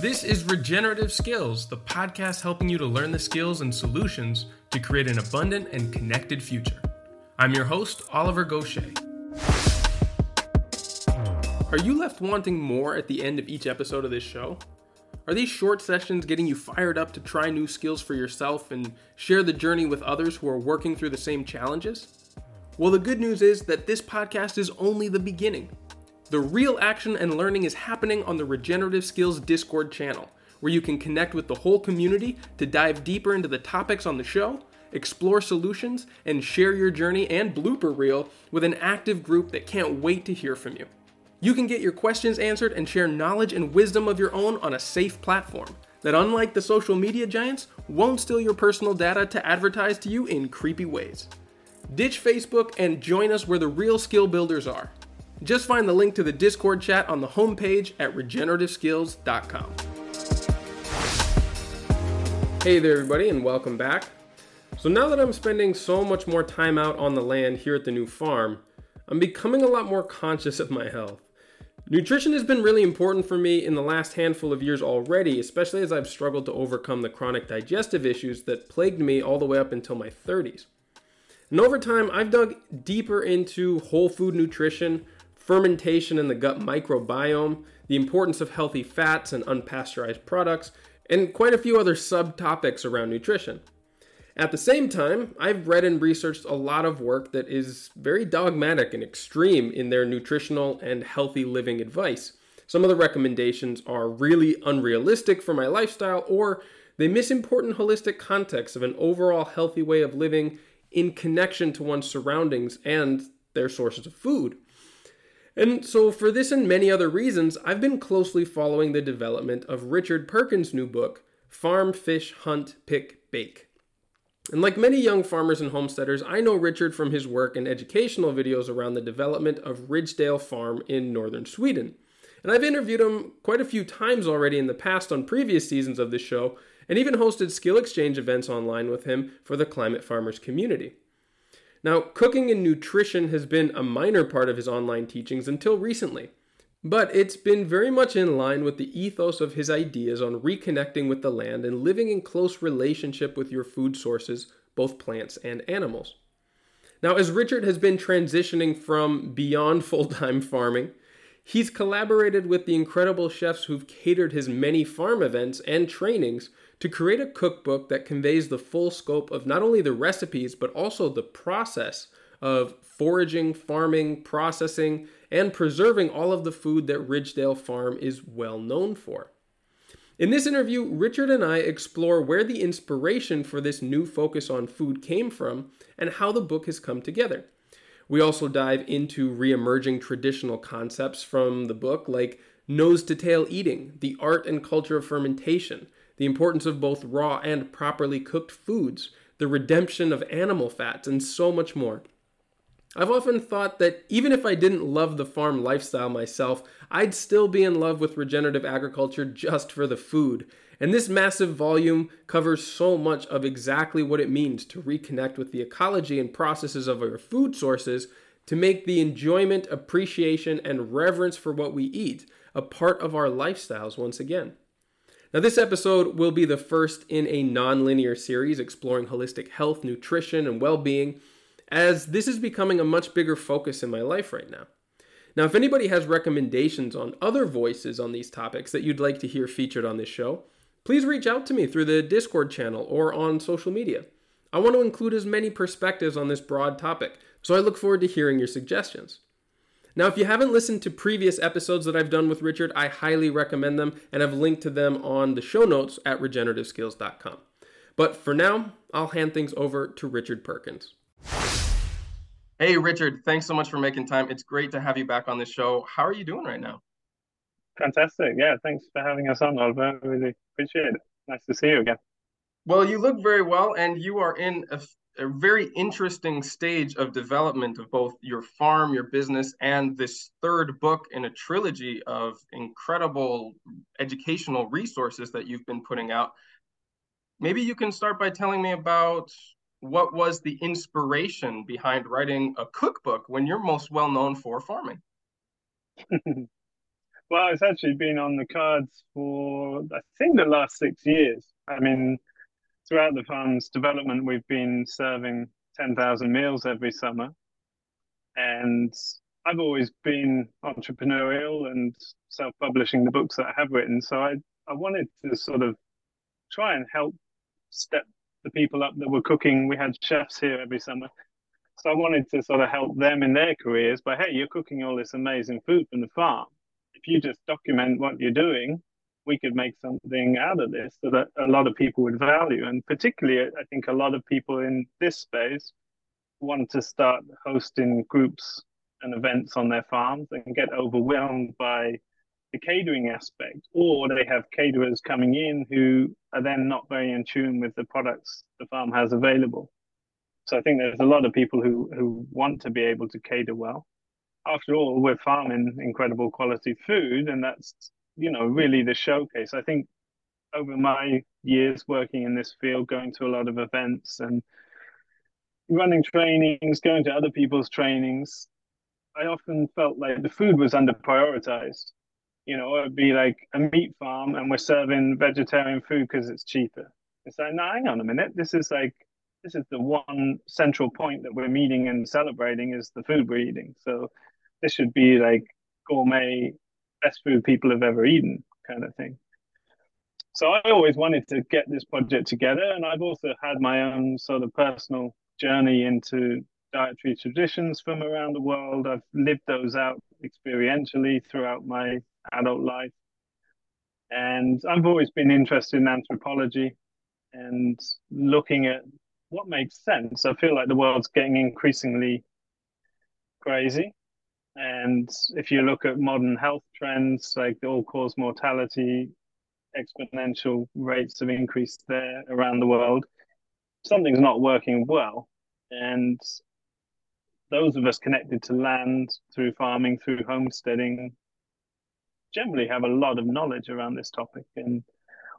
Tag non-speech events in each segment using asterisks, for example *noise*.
This is Regenerative Skills, the podcast helping you to learn the skills and solutions to create an abundant and connected future. I'm your host, Oliver Goshey. Are you left wanting more at the end of each episode of this show? Are these short sessions getting you fired up to try new skills for yourself and share the journey with others who are working through the same challenges? Well, the good news is that this podcast is only the beginning. The real action and learning is happening on the Regenerative Skills Discord channel, where you can connect with the whole community to dive deeper into the topics on the show, explore solutions, and share your journey and blooper reel with an active group that can't wait to hear from you. You can get your questions answered and share knowledge and wisdom of your own on a safe platform that, unlike the social media giants, won't steal your personal data to advertise to you in creepy ways. Ditch Facebook and join us where the real skill builders are. Just find the link to the Discord chat on the homepage at regenerativeskills.com. Hey there, everybody, and welcome back. So, now that I'm spending so much more time out on the land here at the new farm, I'm becoming a lot more conscious of my health. Nutrition has been really important for me in the last handful of years already, especially as I've struggled to overcome the chronic digestive issues that plagued me all the way up until my 30s. And over time, I've dug deeper into whole food nutrition, fermentation in the gut microbiome, the importance of healthy fats and unpasteurized products, and quite a few other subtopics around nutrition. At the same time, I've read and researched a lot of work that is very dogmatic and extreme in their nutritional and healthy living advice. Some of the recommendations are really unrealistic for my lifestyle, or they miss important holistic context of an overall healthy way of living in connection to one's surroundings and their sources of food. And so, for this and many other reasons, I've been closely following the development of Richard Perkins' new book, Farm, Fish, Hunt, Pick, Bake. And like many young farmers and homesteaders, I know Richard from his work and educational videos around the development of Ridgedale Farm in northern Sweden. And I've interviewed him quite a few times already in the past on previous seasons of this show, and even hosted skill exchange events online with him for the climate farmers community. Now, cooking and nutrition has been a minor part of his online teachings until recently, but it's been very much in line with the ethos of his ideas on reconnecting with the land and living in close relationship with your food sources, both plants and animals. Now, as Richard has been transitioning from beyond *laughs* full time farming, he's collaborated with the incredible chefs who've catered his many farm events and trainings to create a cookbook that conveys the full scope of not only the recipes, but also the process of foraging, farming, processing, and preserving all of the food that Ridgedale Farm is well known for. In this interview, Richard and I explore where the inspiration for this new focus on food came from and how the book has come together. We also dive into re emerging traditional concepts from the book, like nose to tail eating, the art and culture of fermentation, the importance of both raw and properly cooked foods, the redemption of animal fats, and so much more. I've often thought that even if I didn't love the farm lifestyle myself, I'd still be in love with regenerative agriculture just for the food. And this massive volume covers so much of exactly what it means to reconnect with the ecology and processes of our food sources to make the enjoyment, appreciation, and reverence for what we eat a part of our lifestyles once again. Now, this episode will be the first in a non linear series exploring holistic health, nutrition, and well being as this is becoming a much bigger focus in my life right now. Now, if anybody has recommendations on other voices on these topics that you'd like to hear featured on this show, please reach out to me through the Discord channel or on social media. I want to include as many perspectives on this broad topic, so I look forward to hearing your suggestions. Now, if you haven't listened to previous episodes that I've done with Richard, I highly recommend them, and I've linked to them on the show notes at regenerativeskills.com. But for now, I'll hand things over to Richard Perkins. Hey, Richard, thanks so much for making time. It's great to have you back on the show. How are you doing right now? Fantastic. Yeah, thanks for having us on, Oliver. Really appreciate it. Nice to see you again. Well, you look very well, and you are in a, a very interesting stage of development of both your farm, your business, and this third book in a trilogy of incredible educational resources that you've been putting out. Maybe you can start by telling me about what was the inspiration behind writing a cookbook when you're most well known for farming? *laughs* Well, it's actually been on the cards for, I think, the last six years. I mean, throughout the farm's development, we've been serving 10,000 meals every summer. And I've always been entrepreneurial and self publishing the books that I have written. So I, I wanted to sort of try and help step the people up that were cooking. We had chefs here every summer. So I wanted to sort of help them in their careers by, hey, you're cooking all this amazing food from the farm if you just document what you're doing, we could make something out of this that a lot of people would value. And particularly, I think a lot of people in this space want to start hosting groups and events on their farms and get overwhelmed by the catering aspect, or they have caterers coming in who are then not very in tune with the products the farm has available. So I think there's a lot of people who who want to be able to cater well after all, we're farming incredible quality food, and that's you know really the showcase. I think over my years working in this field, going to a lot of events and running trainings, going to other people's trainings, I often felt like the food was under prioritized. You know, it'd be like a meat farm and we're serving vegetarian food because it's cheaper. It's like, no, hang on a minute. This is like, this is the one central point that we're meeting and celebrating is the food we're eating. So this should be like oh, gourmet best food people have ever eaten kind of thing. So I always wanted to get this project together, and I've also had my own sort of personal journey into dietary traditions from around the world. I've lived those out experientially throughout my adult life. And I've always been interested in anthropology and looking at what makes sense. I feel like the world's getting increasingly crazy. And if you look at modern health trends, like the all cause mortality, exponential rates have increased there around the world, something's not working well. And those of us connected to land through farming, through homesteading, generally have a lot of knowledge around this topic. And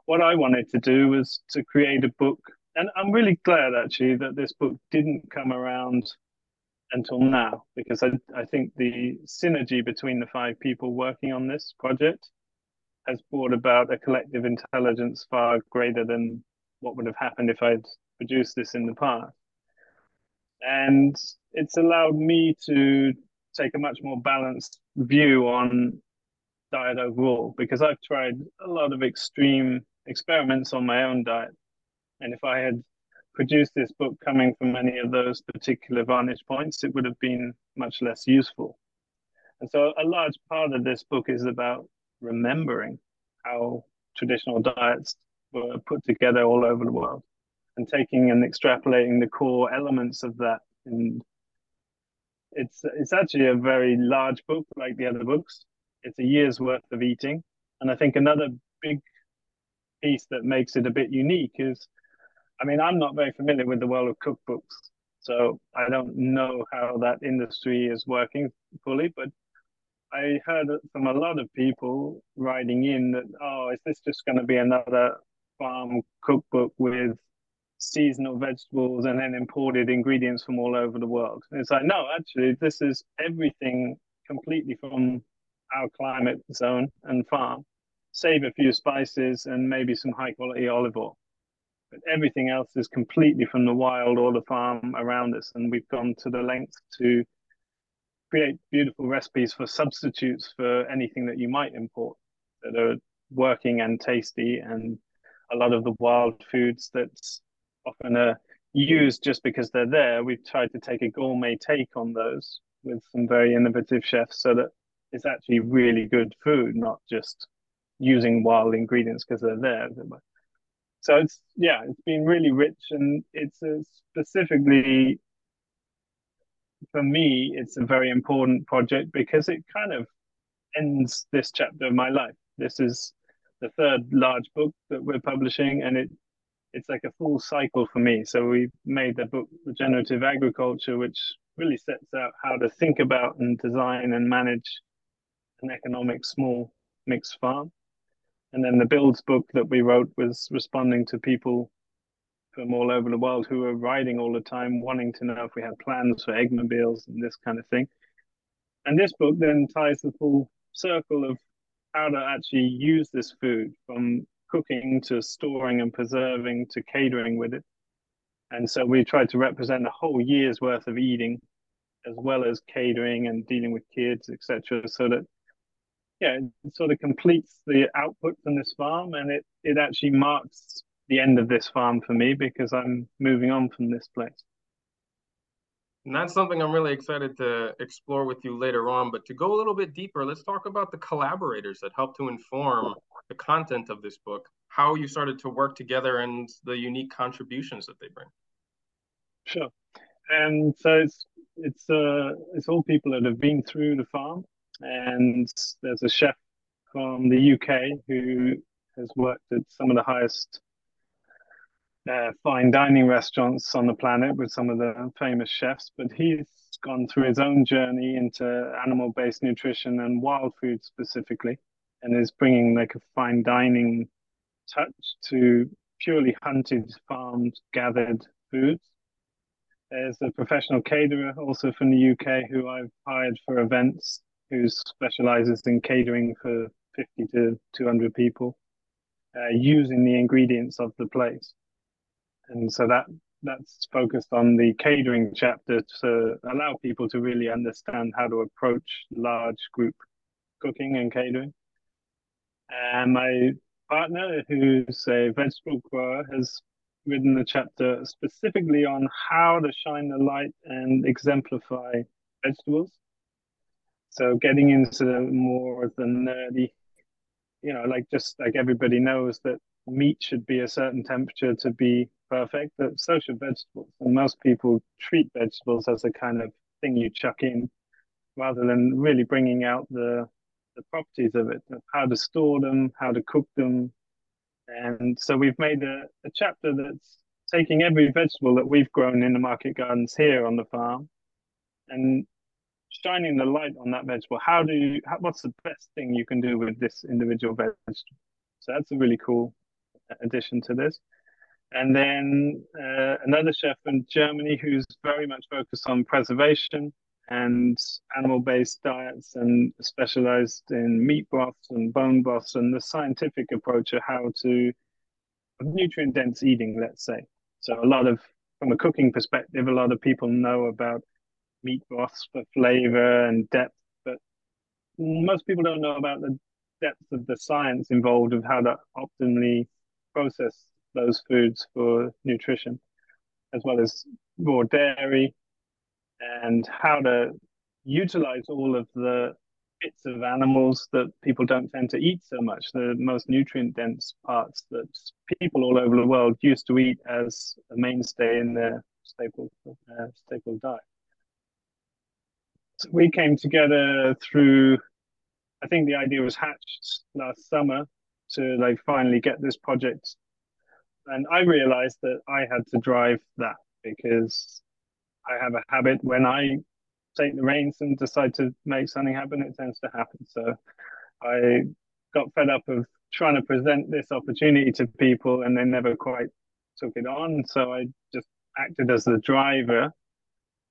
what I wanted to do was to create a book. And I'm really glad actually that this book didn't come around until now because I, I think the synergy between the five people working on this project has brought about a collective intelligence far greater than what would have happened if I'd produced this in the past. And it's allowed me to take a much more balanced view on diet overall because I've tried a lot of extreme experiments on my own diet. And if I had produced this book coming from any of those particular vantage points, it would have been much less useful. And so a large part of this book is about remembering how traditional diets were put together all over the world and taking and extrapolating the core elements of that. And it's it's actually a very large book, like the other books. It's a year's worth of eating. And I think another big piece that makes it a bit unique is I mean, I'm not very familiar with the world of cookbooks, so I don't know how that industry is working fully. But I heard from a lot of people writing in that, oh, is this just going to be another farm cookbook with seasonal vegetables and then imported ingredients from all over the world? And it's like, no, actually, this is everything completely from our climate zone and farm, save a few spices and maybe some high quality olive oil but everything else is completely from the wild or the farm around us. And we've gone to the length to create beautiful recipes for substitutes for anything that you might import that are working and tasty. And a lot of the wild foods that's often are used just because they're there, we've tried to take a gourmet take on those with some very innovative chefs so that it's actually really good food, not just using wild ingredients because they're there so it's yeah it's been really rich and it's a specifically for me it's a very important project because it kind of ends this chapter of my life. This is the third large book that we're publishing and it it's like a full cycle for me. So we made the book regenerative agriculture which really sets out how to think about and design and manage an economic small mixed farm and then the builds book that we wrote was responding to people from all over the world who were writing all the time, wanting to know if we had plans for eggmobiles and this kind of thing. And this book then ties the full circle of how to actually use this food from cooking to storing and preserving to catering with it. And so we tried to represent a whole year's worth of eating as well as catering and dealing with kids, etc. So that yeah, it sort of completes the output from this farm and it, it actually marks the end of this farm for me because I'm moving on from this place. And that's something I'm really excited to explore with you later on. But to go a little bit deeper, let's talk about the collaborators that help to inform the content of this book, how you started to work together, and the unique contributions that they bring. Sure. And so it's it's uh it's all people that have been through the farm, and there's a chef from the UK who has worked at some of the highest uh, fine dining restaurants on the planet with some of the famous chefs, but he's gone through his own journey into animal based nutrition and wild food specifically, and is bringing like a fine dining touch to purely hunted, farmed, gathered foods. There's a professional caterer also from the UK who I've hired for events who specializes in catering for 50 to 200 people uh, using the ingredients of the place and so that that's focused on the catering chapter to allow people to really understand how to approach large group cooking and catering. And my partner, who's a vegetable grower, has written a chapter specifically on how to shine the light and exemplify vegetables. So getting into the more of the nerdy, you know, like just like everybody knows that meat should be a certain temperature to be perfect, but social vegetables. And most people treat vegetables as a kind of thing you chuck in rather than really bringing out the, the properties of it, how to store them, how to cook them. And so we've made a, a chapter that's taking every vegetable that we've grown in the market gardens here on the farm and shining the light on that vegetable. How do you, how, what's the best thing you can do with this individual vegetable? So that's a really cool addition to this. And then uh, another chef in Germany who's very much focused on preservation and animal-based diets and specialized in meat broths and bone broths and the scientific approach of how to nutrient-dense eating, let's say. So a lot of, from a cooking perspective, a lot of people know about meat broths for flavor and depth, but most people don't know about the depth of the science involved of how to optimally process those foods for nutrition, as well as raw dairy and how to utilize all of the bits of animals that people don't tend to eat so much, the most nutrient dense parts that people all over the world used to eat as a mainstay in their staple, uh, staple diet. We came together through, I think the idea was hatched last summer to like finally get this project and I realized that I had to drive that because I have a habit when I take the reins and decide to make something happen, it tends to happen. So I got fed up of trying to present this opportunity to people and they never quite took it on. So I just acted as the driver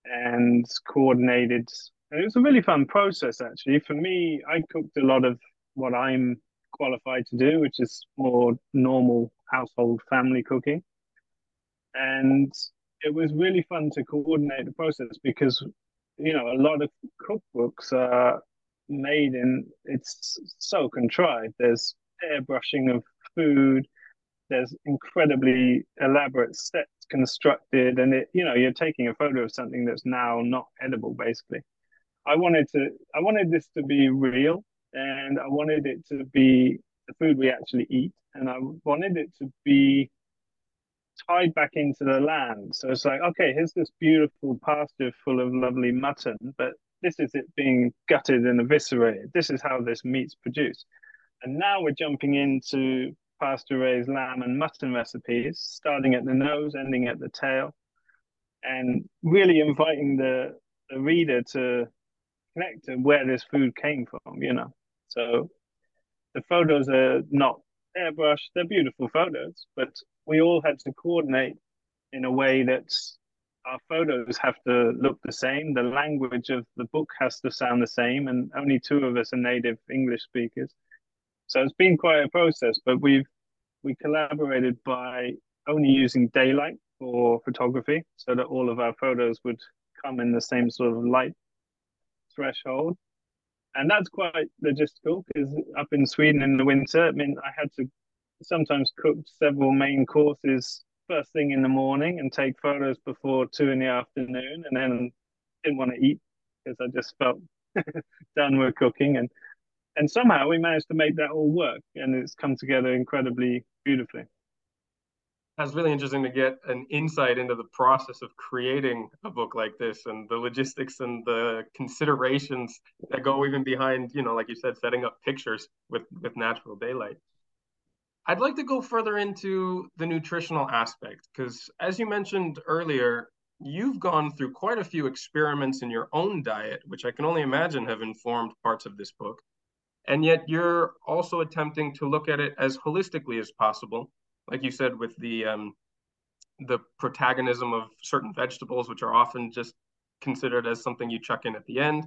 and coordinated. And it was a really fun process, actually. For me, I cooked a lot of what I'm qualified to do, which is more normal household family cooking. And it was really fun to coordinate the process because, you know, a lot of cookbooks are made in, it's so contrived. There's airbrushing of food, there's incredibly elaborate sets constructed, and it, you know, you're taking a photo of something that's now not edible, basically. I wanted to, I wanted this to be real and I wanted it to be the food we actually eat, and I wanted it to be tied back into the land. So it's like, okay, here's this beautiful pasture full of lovely mutton, but this is it being gutted and eviscerated. This is how this meat's produced. And now we're jumping into pasture raised lamb and mutton recipes, starting at the nose, ending at the tail, and really inviting the, the reader to connect to where this food came from, you know. So the photos are not airbrushed, they're beautiful photos, but we all had to coordinate in a way that our photos have to look the same. The language of the book has to sound the same, and only two of us are native English speakers. So it's been quite a process, but we've we collaborated by only using daylight for photography so that all of our photos would come in the same sort of light threshold. And that's quite logistical because up in Sweden in the winter, I mean, I had to sometimes cook several main courses first thing in the morning and take photos before two in the afternoon and then didn't want to eat because I just felt *laughs* done with cooking and and somehow we managed to make that all work and it's come together incredibly beautifully that's really interesting to get an insight into the process of creating a book like this and the logistics and the considerations that go even behind you know like you said setting up pictures with with natural daylight. I'd like to go further into the nutritional aspect because as you mentioned earlier you've gone through quite a few experiments in your own diet which i can only imagine have informed parts of this book and yet you're also attempting to look at it as holistically as possible like you said with the um, the protagonism of certain vegetables which are often just considered as something you chuck in at the end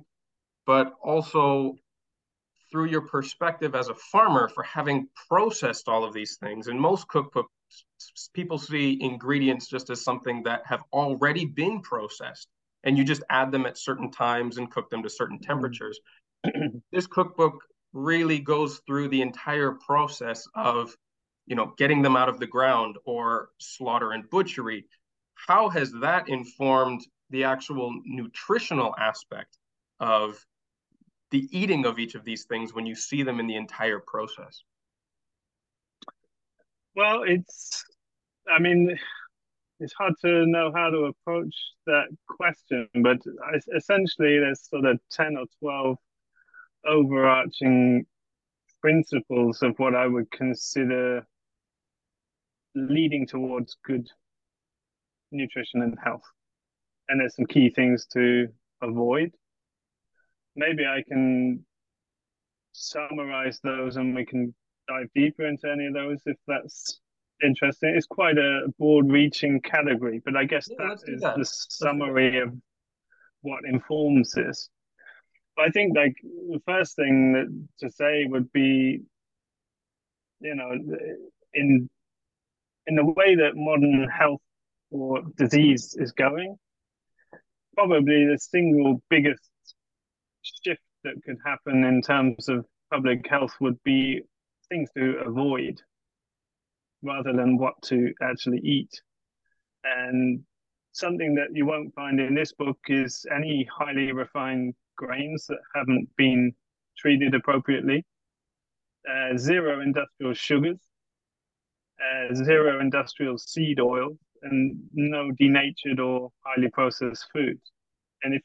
but also through your perspective as a farmer for having processed all of these things in most cookbooks people see ingredients just as something that have already been processed and you just add them at certain times and cook them to certain mm-hmm. temperatures *clears throat* this cookbook really goes through the entire process of you know getting them out of the ground or slaughter and butchery how has that informed the actual nutritional aspect of the eating of each of these things when you see them in the entire process? Well it's i mean it's hard to know how to approach that question but essentially there's sort of 10 or 12 overarching principles of what I would consider leading towards good nutrition and health. And there's some key things to avoid. Maybe I can summarize those and we can dive deeper into any of those if that's interesting. It's quite a broad reaching category, but I guess yeah, that is that. the summary of what informs this. I think like the first thing that, to say would be, you know, in in the way that modern health or disease is going, probably the single biggest shift that could happen in terms of public health would be things to avoid rather than what to actually eat. And something that you won't find in this book is any highly refined grains that haven't been treated appropriately, uh, zero industrial sugars, uh, zero industrial seed oil, and no denatured or highly processed foods. And if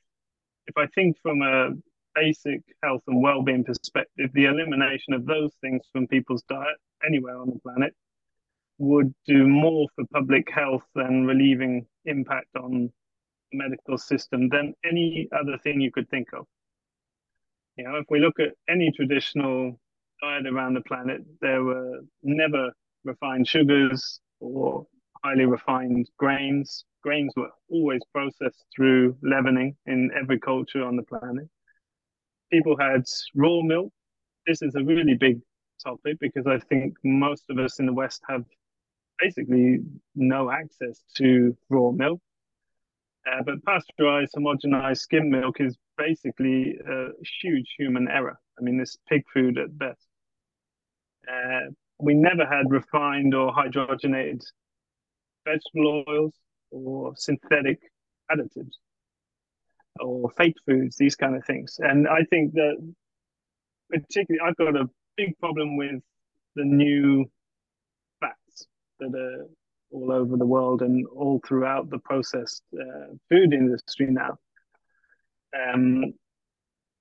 if I think from a basic health and well-being perspective, the elimination of those things from people's diet anywhere on the planet would do more for public health than relieving impact on medical system than any other thing you could think of. You know, if we look at any traditional diet around the planet, there were never refined sugars or highly refined grains. Grains were always processed through leavening in every culture on the planet. People had raw milk. This is a really big topic because I think most of us in the West have basically no access to raw milk. Uh, but pasteurized, homogenized skim milk is basically a huge human error. I mean, it's pig food at best. Uh, we never had refined or hydrogenated vegetable oils or synthetic additives or fake foods, these kind of things. And I think that particularly, I've got a big problem with the new fats that are all over the world and all throughout the processed uh, food industry now. Um,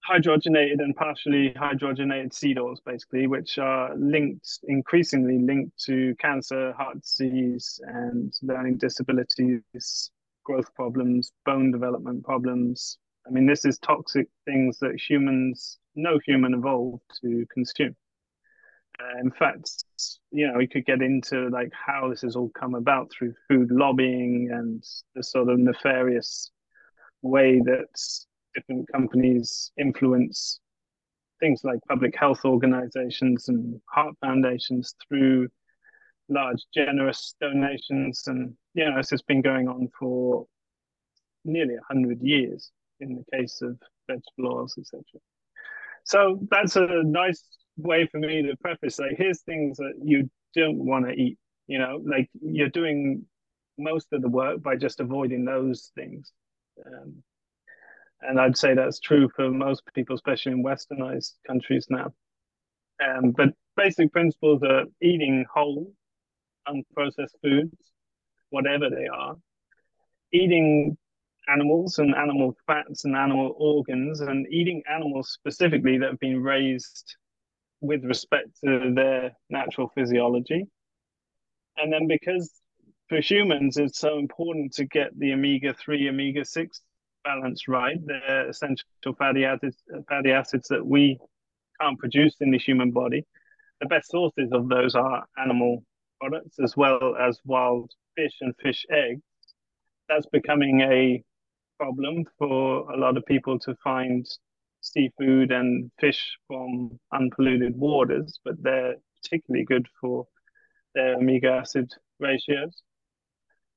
hydrogenated and partially hydrogenated seed oils, basically, which are linked, increasingly linked to cancer, heart disease, and learning disabilities, growth problems, bone development problems. I mean, this is toxic things that humans, no human evolved to consume. Uh, in fact, you know, we could get into like how this has all come about through food lobbying and the sort of nefarious way that different companies influence things like public health organizations and heart foundations through large generous donations. And you know this has been going on for nearly 100 years in the case of vegetable oils etc so that's a nice way for me to preface like here's things that you don't want to eat you know like you're doing most of the work by just avoiding those things. Um, and I'd say that's true for most people, especially in westernized countries now. Um, but basic principles are eating whole, unprocessed foods, whatever they are, eating animals and animal fats and animal organs, and eating animals specifically that have been raised with respect to their natural physiology. And then because for humans it's so important to get the omega 3, omega 6 balance right. They're essential fatty acids, fatty acids that we can't produce in the human body. The best sources of those are animal products as well as wild fish and fish eggs. That's becoming a problem for a lot of people to find seafood and fish from unpolluted waters, but they're particularly good for their omega acid ratios.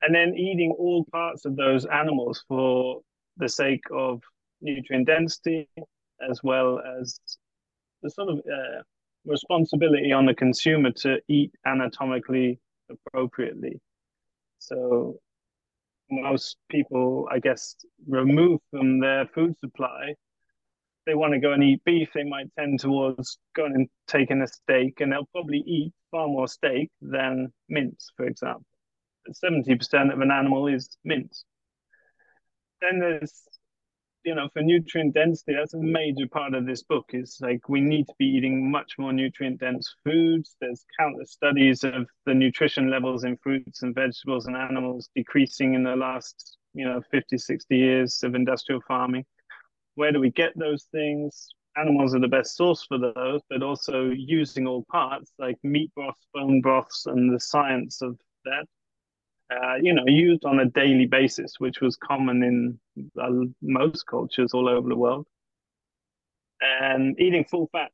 And then eating all parts of those animals for the sake of nutrient density as well as the sort of uh, responsibility on the consumer to eat anatomically appropriately. So most people, I guess, remove from their food supply. They want to go and eat beef, they might tend towards going and taking a steak, and they'll probably eat far more steak than mince, for example. 70% of an animal is mince then there's you know for nutrient density that's a major part of this book. Is like we need to be eating much more nutrient dense foods. There's countless studies of the nutrition levels in fruits and vegetables and animals decreasing in the last you know 50 60 years of industrial farming. Where do we get those things? Animals are the best source for those but also using all parts like meat broth bone broths and the science of that uh, you know, used on a daily basis, which was common in uh, most cultures all over the world. And eating full fat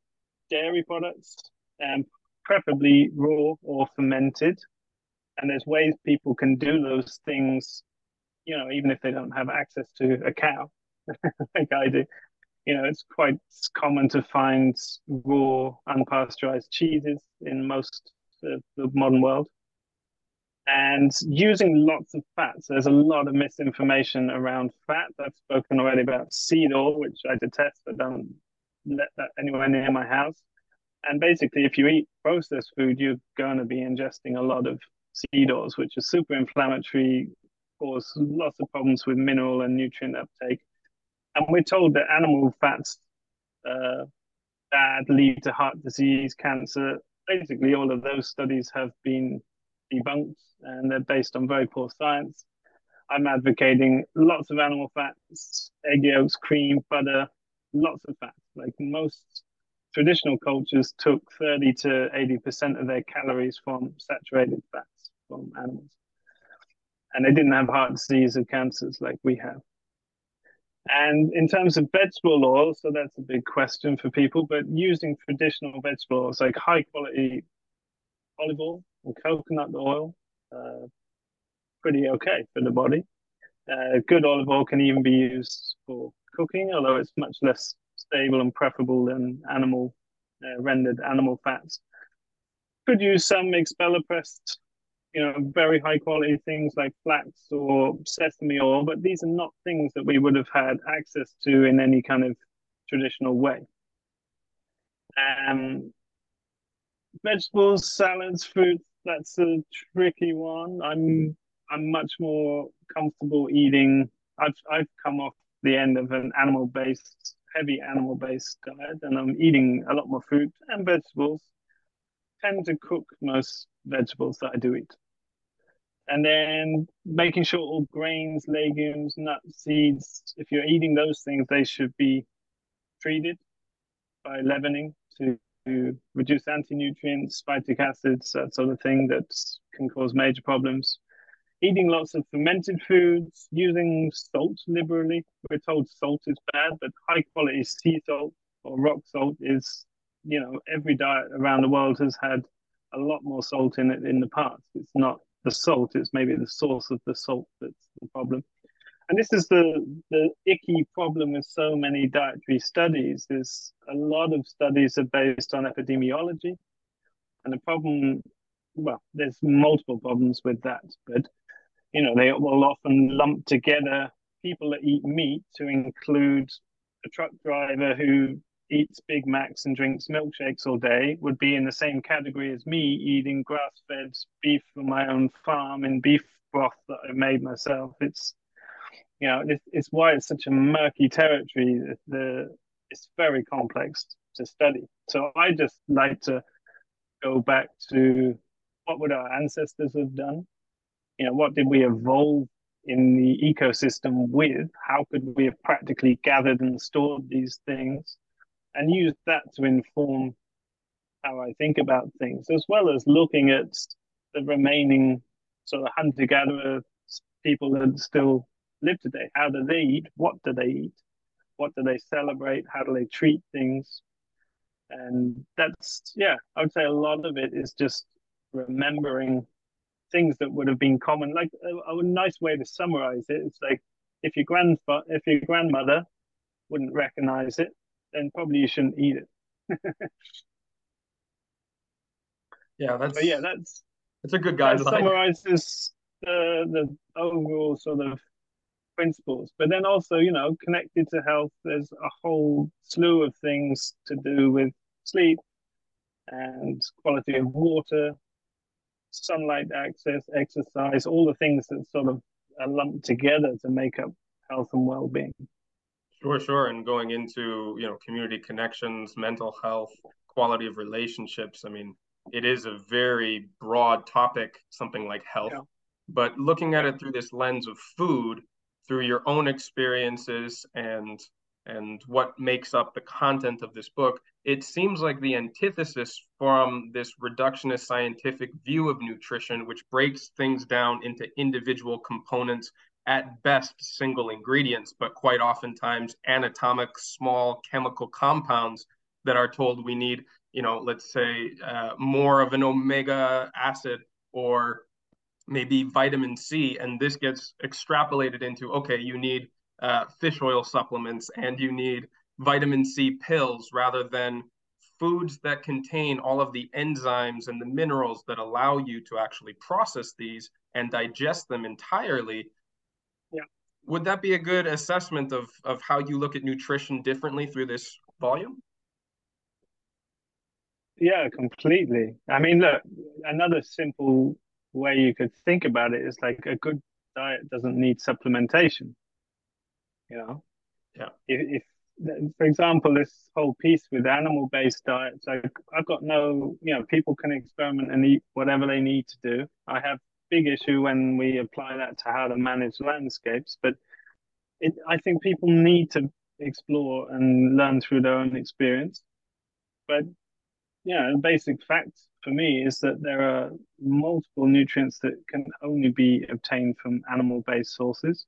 dairy products, and preferably raw or fermented. And there's ways people can do those things, you know, even if they don't have access to a cow, *laughs* like I do. You know, it's quite common to find raw, unpasteurized cheeses in most of the modern world and using lots of fats. There's a lot of misinformation around fat. I've spoken already about seed oil, which I detest. I don't let that anywhere near my house. And basically, if you eat processed food, you're going to be ingesting a lot of seed oils, which are super inflammatory, cause lots of problems with mineral and nutrient uptake. And we're told that animal fats uh, bad, lead to heart disease, cancer. Basically, all of those studies have been debunked and they're based on very poor science. I'm advocating lots of animal fats, egg yolks, cream, butter, lots of fats. Like most traditional cultures took 30 to 80% of their calories from saturated fats from animals. And they didn't have heart disease or cancers like we have. And in terms of vegetable oil, so that's a big question for people, but using traditional vegetable oils like high quality olive oil and coconut oil uh, pretty okay for the body. Uh, good olive oil can even be used for cooking, although it's much less stable and preferable than animal uh, rendered animal fats. Could use some expeller pressed, you know, very high quality things like flax or sesame oil, but these are not things that we would have had access to in any kind of traditional way. Um, vegetables, salads, fruits, that's a tricky one. I'm I'm much more comfortable eating. I've I've come off the end of an animal based, heavy animal based diet, and I'm eating a lot more fruit and vegetables. Tend to cook most vegetables that I do eat, and then making sure all grains, legumes, nuts, seeds. If you're eating those things, they should be treated by leavening to to reduce anti-nutrients, phytic acids, that sort of thing that can cause major problems. Eating lots of fermented foods, using salt liberally. We're told salt is bad, but high quality sea salt or rock salt is, you know, every diet around the world has had a lot more salt in it in the past. It's not the salt, it's maybe the source of the salt that's the problem. And this is the the icky problem with so many dietary studies is a lot of studies are based on epidemiology. And the problem well, there's multiple problems with that, but you know, they will often lump together people that eat meat to include a truck driver who eats Big Macs and drinks milkshakes all day would be in the same category as me eating grass fed beef from my own farm and beef broth that I made myself. It's, you know, it's, it's why it's such a murky territory. The, it's very complex to study. So I just like to go back to what would our ancestors have done? You know, what did we evolve in the ecosystem with? How could we have practically gathered and stored these things? And use that to inform how I think about things, as well as looking at the remaining sort of hunter gatherer people that still live today. How do they eat? What do they eat? What do they celebrate? How do they treat things? And that's, yeah, I would say a lot of it is just remembering things that would have been common. Like a, a nice way to summarize it is like if your grandfa- if your grandmother wouldn't recognize it, then probably you shouldn't eat it. *laughs* yeah, that's but yeah, that's that's a good guideline. That summarizes the the overall sort of principles. But then also, you know, connected to health, there's a whole slew of things to do with sleep and quality of water, sunlight access, exercise, all the things that sort of are lumped together to make up health and well-being. Sure, sure. And going into, you know, community connections, mental health, quality of relationships. I mean, it is a very broad topic, something like health. Yeah. But looking at it through this lens of food, through your own experiences and and what makes up the content of this book, it seems like the antithesis from this reductionist scientific view of nutrition, which breaks things down into individual components, at best single ingredients, but quite oftentimes anatomic small chemical compounds that are told we need, you know, let's say uh, more of an omega acid or maybe vitamin C. And this gets extrapolated into okay, you need uh, fish oil supplements and you need vitamin C pills rather than foods that contain all of the enzymes and the minerals that allow you to actually process these and digest them entirely. Yeah. Would that be a good assessment of, of how you look at nutrition differently through this volume? Yeah, completely. I mean, look, another simple way you could think about it is like a good diet doesn't need supplementation you know? Yeah. If, if for example this whole piece with animal based diets like i've got no you know people can experiment and eat whatever they need to do. I have big issue when we apply that to how to manage landscapes but it, i think people need to explore and learn through their own experience. But yeah basic fact for me is that there are multiple nutrients that can only be obtained from animal based sources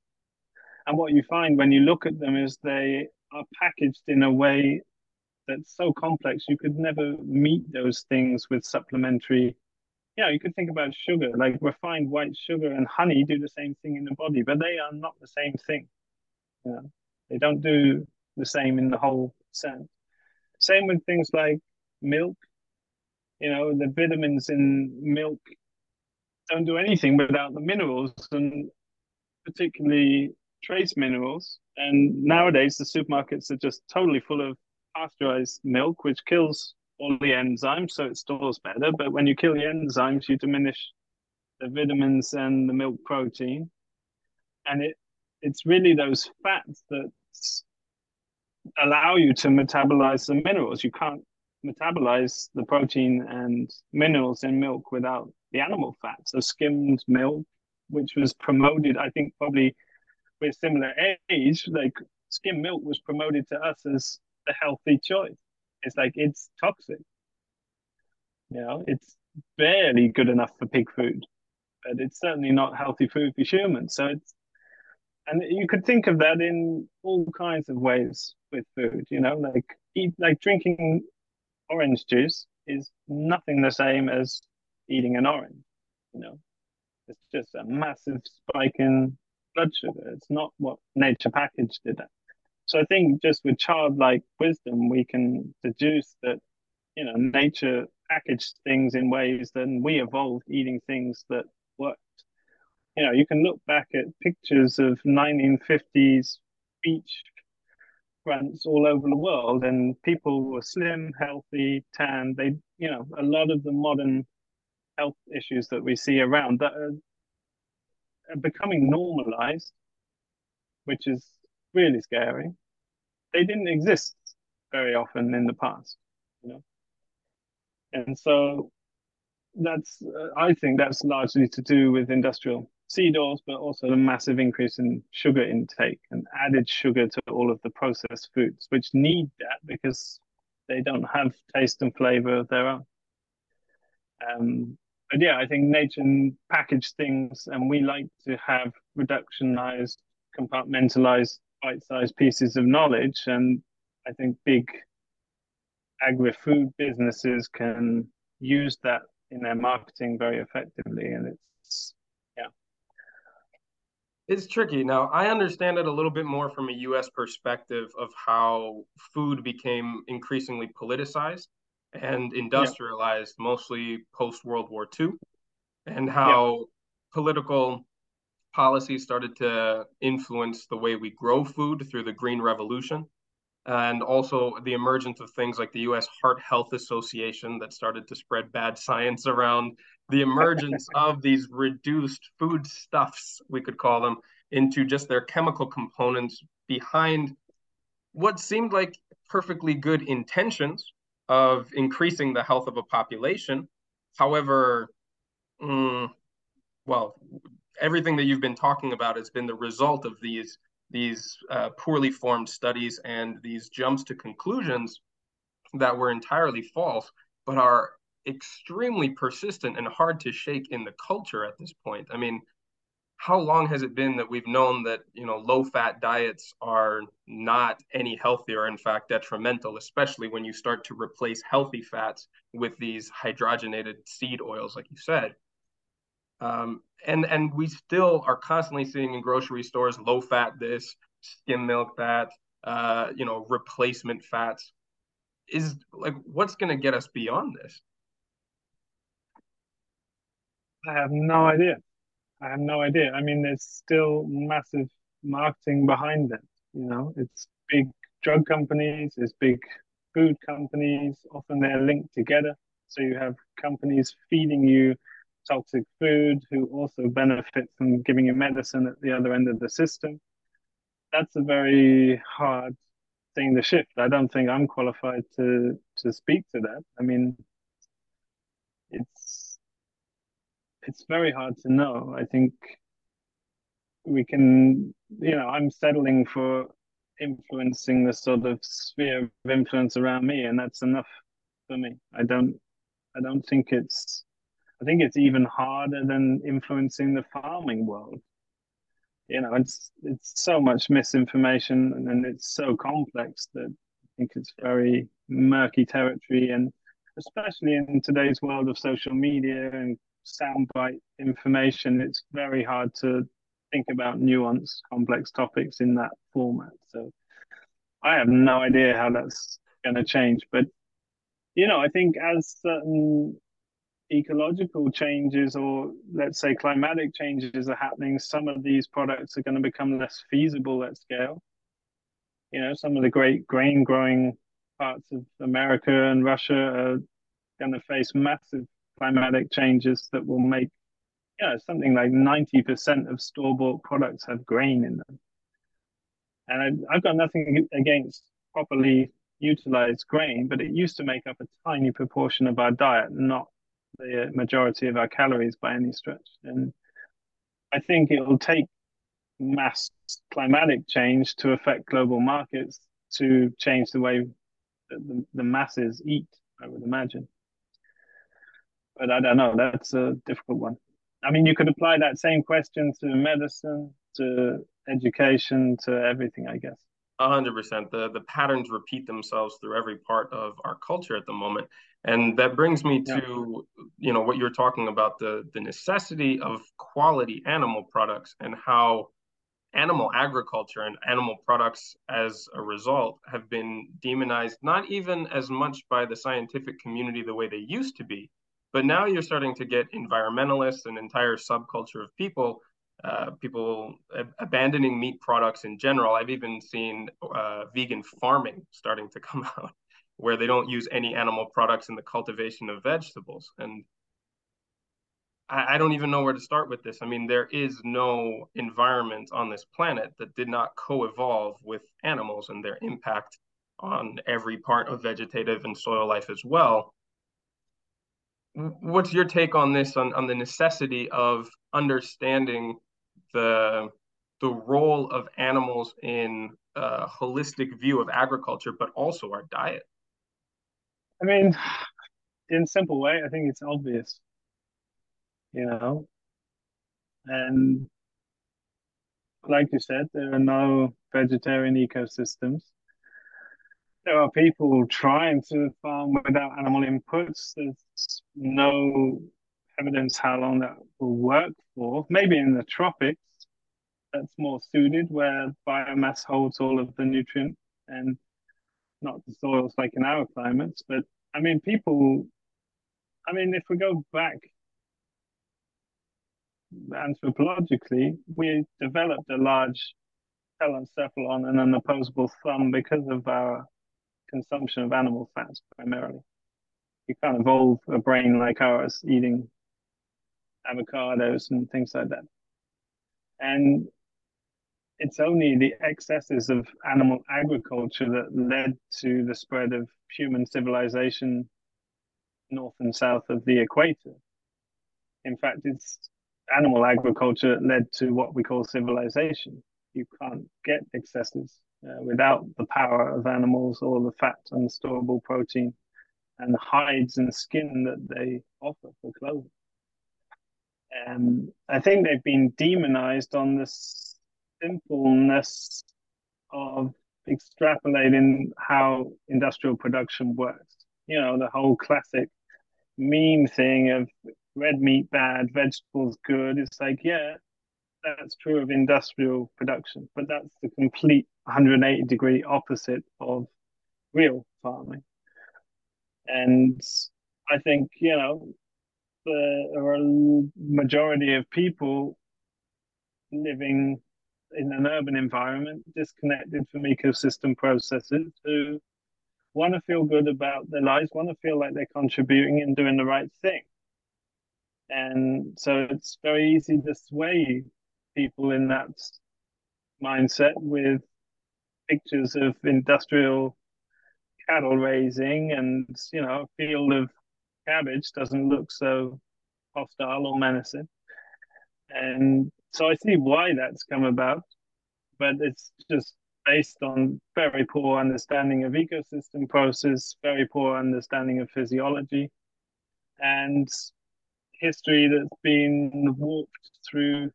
and what you find when you look at them is they are packaged in a way that's so complex you could never meet those things with supplementary. Yeah, you could think about sugar, like refined white sugar and honey do the same thing in the body, but they are not the same thing. You know, they don't do the same in the whole sense. Same with things like milk. You know, the vitamins in milk don't do anything without the minerals, and particularly trace minerals. And nowadays, the supermarkets are just totally full of pasteurized milk, which kills all the enzymes, so it stores better. But when you kill the enzymes, you diminish the vitamins and the milk protein. And it it's really those fats that allow you to metabolize the minerals. You can't metabolize the protein and minerals in milk without the animal fat. So skimmed milk, which was promoted, I think probably we're similar age, like skim milk was promoted to us as the healthy choice. It's like it's toxic. You know, it's barely good enough for pig food, but it's certainly not healthy food for humans. So it's and you could think of that in all kinds of ways with food, you know, like eat like drinking orange juice is nothing the same as eating an orange. You know, it's just a massive spike in blood sugar. It's not what nature packaged it. So I think just with childlike wisdom, we can deduce that you know nature packaged things in ways that we evolved eating things that worked. You know, you can look back at pictures of 1950s beach fronts all over the world, and people were slim, healthy, tan. They, you know, a lot of the modern health issues that we see around that are, are becoming normalized, which is really scary. They didn't exist very often in the past, you know, and so that's uh, I think that's largely to do with industrial seed oils, but also the massive increase in sugar intake and added sugar to all of the processed foods, which need that because they don't have taste and flavor of their own. Um, but yeah, I think nature packaged things, and we like to have reductionized, compartmentalized, bite-sized pieces of knowledge, and I think big agri-food businesses can use that in their marketing very effectively, and it's it's tricky. Now, I understand it a little bit more from a US perspective of how food became increasingly politicized and industrialized yeah. mostly post World War II, and how yeah. political policies started to influence the way we grow food through the Green Revolution. And also the emergence of things like the US Heart Health Association that started to spread bad science around the emergence *laughs* of these reduced food stuffs, we could call them, into just their chemical components behind what seemed like perfectly good intentions of increasing the health of a population. However, mm, well, everything that you've been talking about has been the result of these these uh, poorly formed studies and these jumps to conclusions that were entirely false, but are extremely persistent and hard to shake in the culture at this point. I mean, how long has it been that we've known that you know low fat diets are not any healthier in fact detrimental especially when you start to replace healthy fats with these hydrogenated seed oils like you said um, and and we still are constantly seeing in grocery stores low fat this skim milk that uh, you know replacement fats is like what's going to get us beyond this I have no idea. I have no idea. I mean, there's still massive marketing behind it. You know, it's big drug companies, it's big food companies. Often they're linked together. So you have companies feeding you toxic food who also benefit from giving you medicine at the other end of the system. That's a very hard thing to shift. I don't think I'm qualified to to speak to that. I mean, it's it's very hard to know. I think we can, you know, I'm settling for influencing the sort of sphere of influence around me, and that's enough for me. I don't, I don't think it's, I think it's even harder than influencing the farming world. You know, it's it's so much misinformation, and, and it's so complex that I think it's very murky territory, and especially in today's world of social media and soundbite information, it's very hard to think about nuanced, complex topics in that format. So I have no idea how that's going to change. But, you know, I think as certain ecological changes or let's say climatic changes are happening, some of these products are going to become less feasible at scale. You know, some of the great grain growing parts of America and Russia are going to face massive climatic changes that will make you know, something like 90% of store-bought products have grain in them. And I, I've got nothing against properly utilized grain, but it used to make up a tiny proportion of our diet, not the majority of our calories by any stretch. And I think it will take mass climatic change to affect global markets to change the way the, the masses eat, I would imagine but I don't know. That's a difficult one. I mean, you could apply that same question to medicine, to education, to everything, I guess. hundred percent. The the patterns repeat themselves through every part of our culture at the moment. And that brings me to, you know, what you're talking about, the the necessity of quality animal products and how animal agriculture and animal products as a result have been demonized not even as much by the scientific community the way they used to be but now you're starting to get environmentalists and entire subculture of people uh, people ab- abandoning meat products in general. I've even seen uh, vegan farming starting to come *laughs* out where they don't use any animal products in the cultivation of vegetables and I, I don't even know where to start with this. I mean, there is no environment on this planet that did not co-evolve with animals and their impact on every part of vegetative and soil life as well. What's your take on this on, on the necessity of understanding the the role of animals in a holistic view of agriculture, but also our diet? I mean, in simple way, I think it's obvious you know. And like you said, there are no vegetarian ecosystems. There are people trying to farm without animal inputs. There's no evidence how long that will work for. Maybe in the tropics, that's more suited where biomass holds all of the nutrient and not the soils like in our climates. But I mean, people, I mean, if we go back anthropologically, we developed a large telencephalon and an opposable thumb because of our consumption of animal fats primarily. You can't evolve a brain like ours eating avocados and things like that. And it's only the excesses of animal agriculture that led to the spread of human civilization north and south of the equator. In fact, it's animal agriculture that led to what we call civilization. You can't get excesses uh, without the power of animals or the fat and storable protein and the hides and skin that they offer for clothing. Um, I think they've been demonized on the simpleness of extrapolating how industrial production works. You know, the whole classic meme thing of red meat bad, vegetables good. It's like, yeah, that's true of industrial production, but that's the complete 180 degree opposite of real farming. And I think, you know, a majority of people living in an urban environment disconnected from ecosystem processes who want to feel good about their lives, want to feel like they're contributing and doing the right thing. And so it's very easy to sway people in that mindset with pictures of industrial cattle raising and, you know, a field of cabbage doesn't look so hostile or menacing. And so I see why that's come about, but it's just based on very poor understanding of ecosystem process, very poor understanding of physiology, and history that's been warped through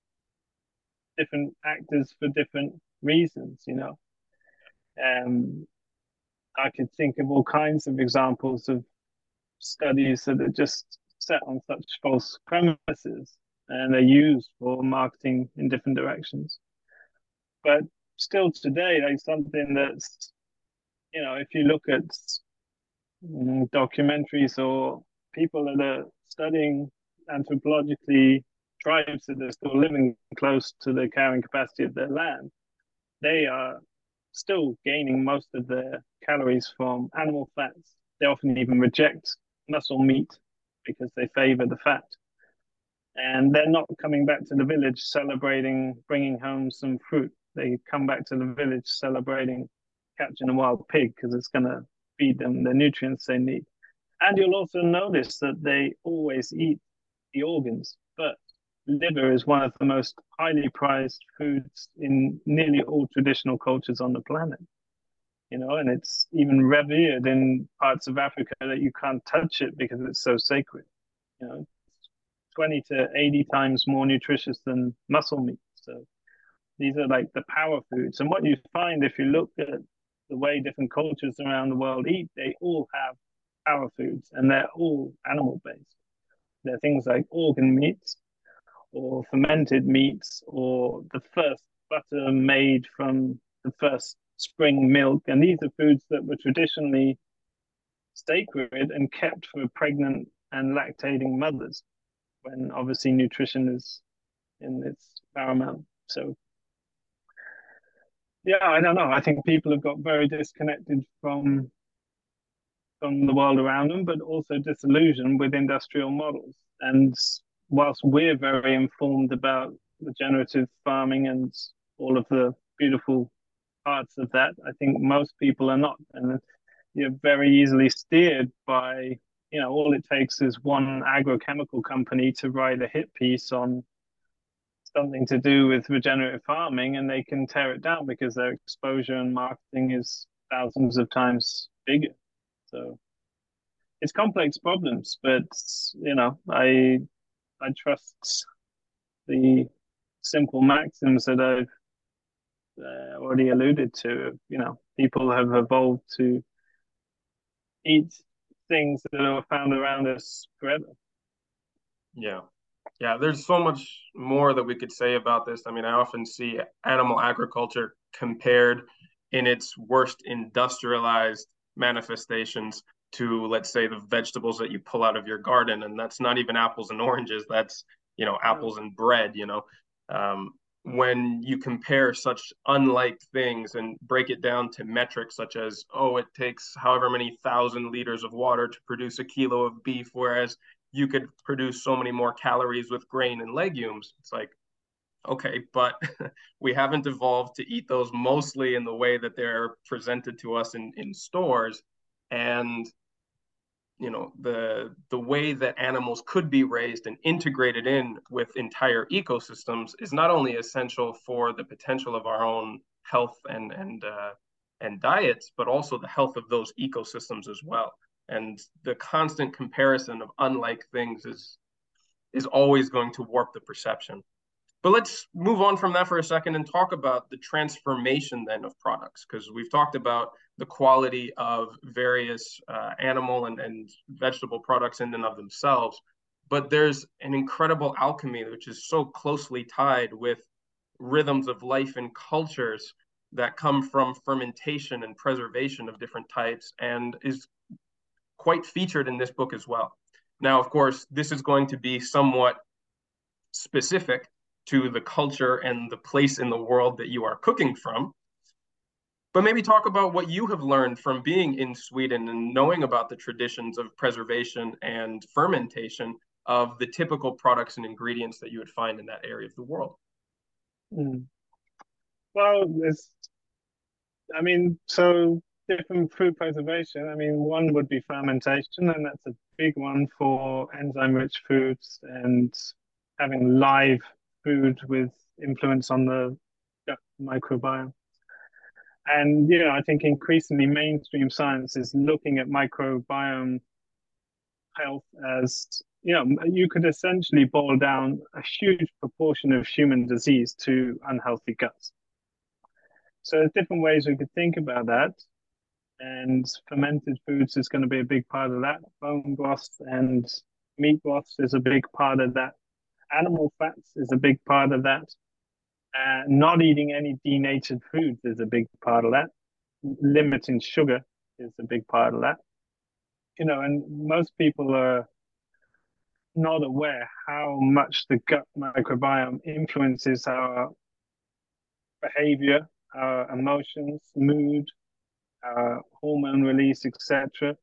different actors for different reasons, you know. Um, I could think of all kinds of examples of studies that are just set on such false premises and they're used for marketing in different directions. But still today, like something that's, you know, if you look at mm, documentaries or people that are studying anthropologically tribes that are still living close to the carrying capacity of their land, they are still gaining most of their calories from animal fats. They often even reject muscle meat because they favor the fat. And they're not coming back to the village celebrating bringing home some fruit. They come back to the village celebrating catching a wild pig because it's going to feed them the nutrients they need. And you'll also notice that they always eat the organs. But liver is one of the most highly prized foods in nearly all traditional cultures on the planet. You know, and it's even revered in parts of Africa that you can't touch it because it's so sacred. You know, 20 to 80 times more nutritious than muscle meat. So These are like the power foods. And what you find if you look at the way different cultures around the world eat, they all have power foods and they're all animal based. They're things like organ meats or fermented meats or the first butter made from the first spring milk. And these are foods that were traditionally sacred and kept for pregnant and lactating mothers when obviously nutrition is in its paramount. So yeah, I don't know. I think people have got very disconnected from from the world around them, but also disillusioned with industrial models. And whilst we're very informed about regenerative farming and all of the beautiful parts of that, I think most people are not. And you're very easily steered by, you know, all it takes is one agrochemical company to write a hit piece on something to do with regenerative farming and they can tear it down because their exposure and marketing is thousands of times bigger. So it's complex problems, but you know, I I trust the simple maxims that I've uh, already alluded to. You know, people have evolved to eat things that are found around us forever. Yeah. Yeah, there's so much more that we could say about this. I mean, I often see animal agriculture compared in its worst industrialized manifestations to, let's say, the vegetables that you pull out of your garden. And that's not even apples and oranges, that's, you know, apples and bread, you know. Um, when you compare such unlike things and break it down to metrics such as, oh, it takes however many thousand liters of water to produce a kilo of beef, whereas you could produce so many more calories with grain and legumes. It's like, okay, but *laughs* we haven't evolved to eat those mostly in the way that they're presented to us in, in stores. And you know the the way that animals could be raised and integrated in with entire ecosystems is not only essential for the potential of our own health and and uh, and diets, but also the health of those ecosystems as well. And the constant comparison of unlike things is is always going to warp the perception but let's move on from that for a second and talk about the transformation then of products because we've talked about the quality of various uh, animal and, and vegetable products in and of themselves but there's an incredible alchemy which is so closely tied with rhythms of life and cultures that come from fermentation and preservation of different types and is quite featured in this book as well. Now, of course, this is going to be somewhat specific to the culture and the place in the world that you are cooking from. But maybe talk about what you have learned from being in Sweden and knowing about the traditions of preservation and fermentation of the typical products and ingredients that you would find in that area of the world. Mm. Well, it's, I mean, so different food preservation. I mean, one would be fermentation, and that's a big one for enzyme-rich foods and having live food with influence on the microbiome. And you know, I think increasingly mainstream science is looking at microbiome health as you know, you could essentially boil down a huge proportion of human disease to unhealthy guts. So there's different ways we could think about that and fermented foods is going to be a big part of that. Bone broth and meat broth is a big part of that. Animal fats is a big part of that. Uh, not eating any denatured foods is a big part of that. Limiting sugar is a big part of that. You know, and most people are not aware how much the gut microbiome influences our behavior, our emotions, mood, our hormone release, etc.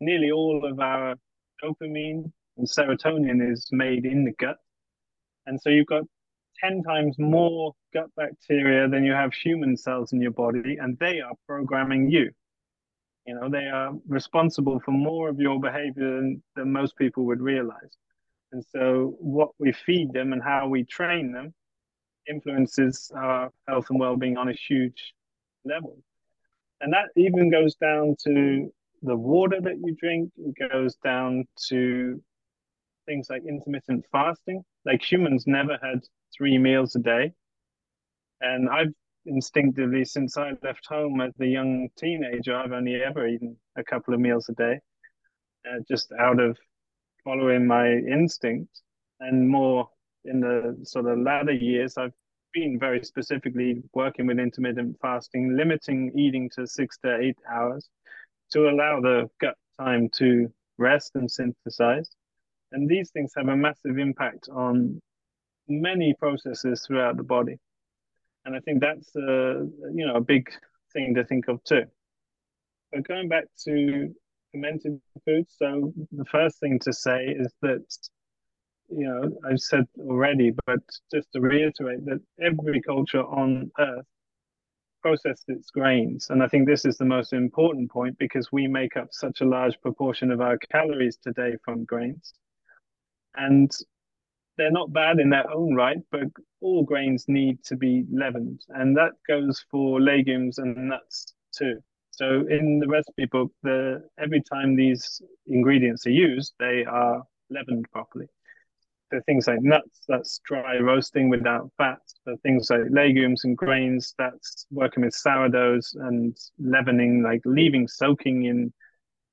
Nearly all of our dopamine and serotonin is made in the gut. And so you've got 10 times more gut bacteria than you have human cells in your body, and they are programming you. You know, they are responsible for more of your behavior than, than most people would realize. And so, what we feed them and how we train them influences our health and well being on a huge level. And that even goes down to the water that you drink, it goes down to things like intermittent fasting. Like humans never had three meals a day. And I've instinctively, since I left home as a young teenager, I've only ever eaten a couple of meals a day, uh, just out of following my instinct. And more in the sort of latter years, I've been very specifically working with intermittent fasting, limiting eating to six to eight hours to allow the gut time to rest and synthesize. And these things have a massive impact on many processes throughout the body. And I think that's a, you know, a big thing to think of too. But going back to fermented foods, so the first thing to say is that you know, I've said already, but just to reiterate that every culture on earth processed its grains. And I think this is the most important point because we make up such a large proportion of our calories today from grains. And they're not bad in their own right, but all grains need to be leavened. And that goes for legumes and nuts too. So in the recipe book, the every time these ingredients are used, they are leavened properly for things like nuts, that's dry roasting without fat. For things like legumes and grains, that's working with sourdoughs and leavening, like leaving soaking in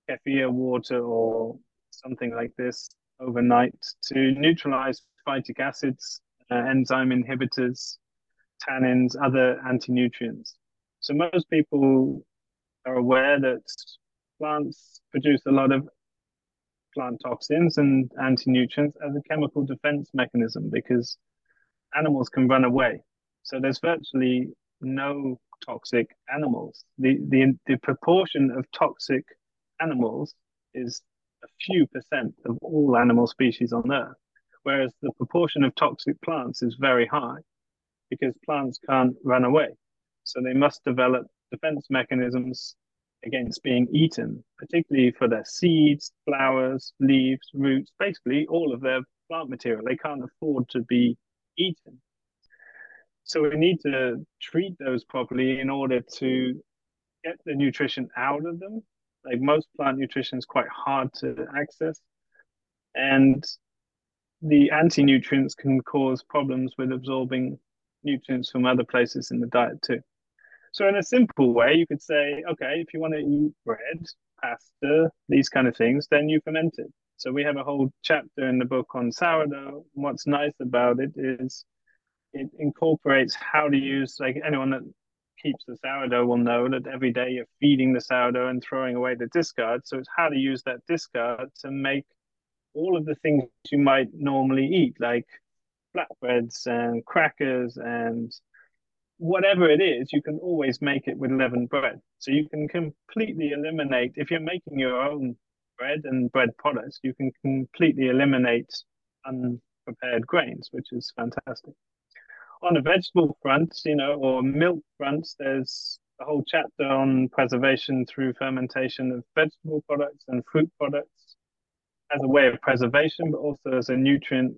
kefir water or something like this overnight to neutralize phytic acids, uh, enzyme inhibitors, tannins, other anti-nutrients. So most people are aware that plants produce a lot of plant toxins and anti-nutrients as a chemical defense mechanism because animals can run away. So there's virtually no toxic animals. The, the, the proportion of toxic animals is a few percent of all animal species on Earth, whereas the proportion of toxic plants is very high because plants can't run away. So they must develop defense mechanisms against being eaten, particularly for their seeds, flowers, leaves, roots, basically all of their plant material. They can't afford to be eaten. So we need to treat those properly in order to get the nutrition out of them. Like most plant nutrition is quite hard to access. And the anti nutrients can cause problems with absorbing nutrients from other places in the diet too. So in a simple way, you could say, okay, if you want to eat bread, pasta, these kind of things, then you ferment it. So we have a whole chapter in the book on sourdough. What's nice about it is it incorporates how to use like anyone that keeps the sourdough will know that every day you're feeding the sourdough and throwing away the discard. So it's how to use that discard to make all of the things you might normally eat, like flatbreads and crackers and whatever it is, you can always make it with leavened bread. So you can completely eliminate, if you're making your own bread and bread products, you can completely eliminate unprepared grains, which is fantastic. On the vegetable front, you know, or milk front, there's a whole chapter on preservation through fermentation of vegetable products and fruit products as a way of preservation, but also as a nutrient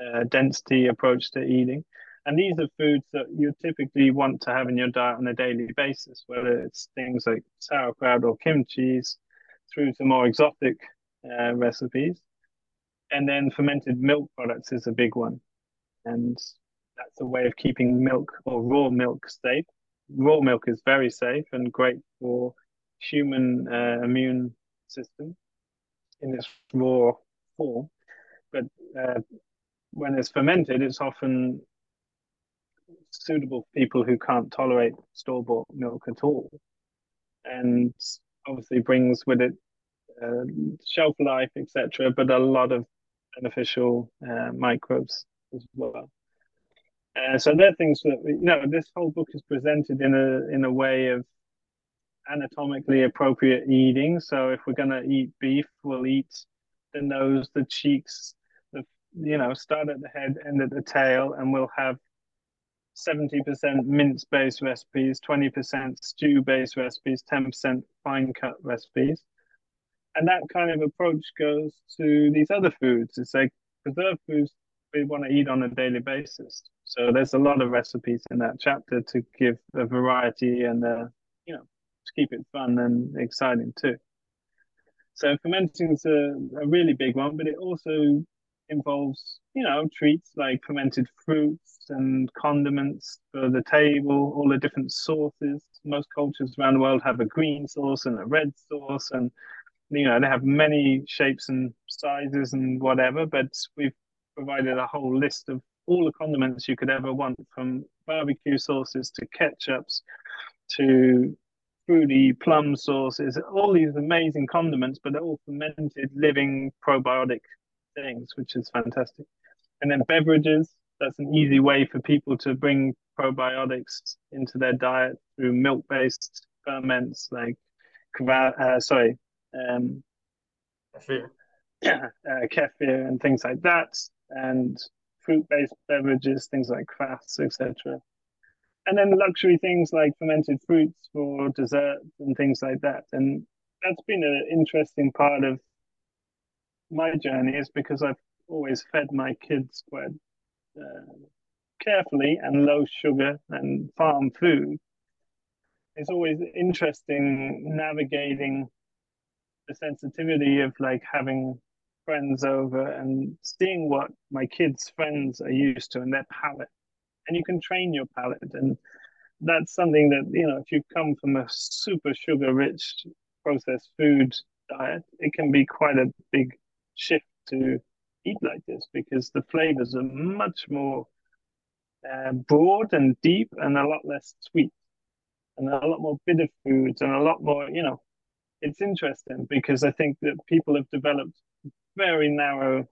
uh, density approach to eating. And these are foods that you typically want to have in your diet on a daily basis, whether it's things like sauerkraut or kimchi, through to more exotic uh, recipes. And then fermented milk products is a big one. And that's a way of keeping milk or raw milk safe. Raw milk is very safe and great for human uh, immune system in its raw form. But uh, when it's fermented, it's often suitable for people who can't tolerate store bought milk at all. And obviously brings with it uh, shelf life, etc., but a lot of beneficial uh, microbes as well. Uh, so they're things that you know. This whole book is presented in a in a way of anatomically appropriate eating. So if we're going to eat beef, we'll eat the nose, the cheeks, the you know, start at the head, end at the tail, and we'll have 70% mince based recipes, 20% stew based recipes, 10% fine cut recipes. And that kind of approach goes to these other foods. It's like preserved foods we want to eat on a daily basis. So there's a lot of recipes in that chapter to give a variety and, uh, you know, to keep it fun and exciting too. So fermenting is a, a really big one, but it also involves, you know, treats like fermented fruits and condiments for the table, all the different sauces. Most cultures around the world have a green sauce and a red sauce, and you know they have many shapes and sizes and whatever. But we've provided a whole list of all the condiments you could ever want, from barbecue sauces to ketchups to fruity plum sauces, all these amazing condiments, but they're all fermented, living probiotic things, which is fantastic. And then beverages, that's an easy way for people to bring probiotics into their diet through milk-based ferments like uh, sorry, um, kefir. Yeah, *coughs* uh, kefir and things like that, and fruit-based beverages, things like kvass, etc. And then luxury things like fermented fruits for dessert and things like that. And that's been an interesting part of my journey is because I've always fed my kids quite uh, carefully and low sugar and farm food. It's always interesting navigating the sensitivity of like having friends over and seeing what my kids' friends are used to and their palate. And you can train your palate. And that's something that, you know, if you come from a super sugar rich processed food diet, it can be quite a big shift to eat like this because the flavors are much more uh, broad and deep and a lot less sweet and a lot more bitter foods and a lot more, you know, it's interesting because I think that people have developed very narrow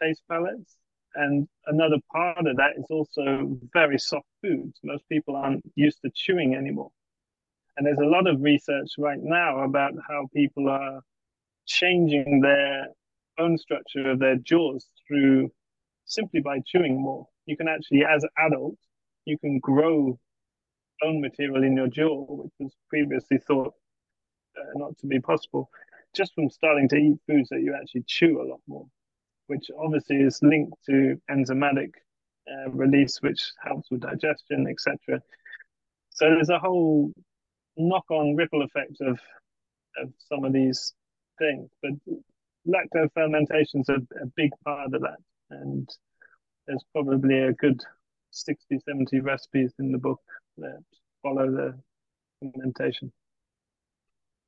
taste palettes. And another part of that is also very soft foods. Most people aren't used to chewing anymore. And there's a lot of research right now about how people are changing their bone structure of their jaws through simply by chewing more. You can actually, as an adult, you can grow bone material in your jaw, which was previously thought uh, not to be possible, just from starting to eat foods that you actually chew a lot more, which obviously is linked to enzymatic uh, release, which helps with digestion, etc. So there's a whole knock-on ripple effect of of some of these things, but lacto fermentation is a, a big part of that. And there's probably a good 60, 70 recipes in the book that follow the fermentation.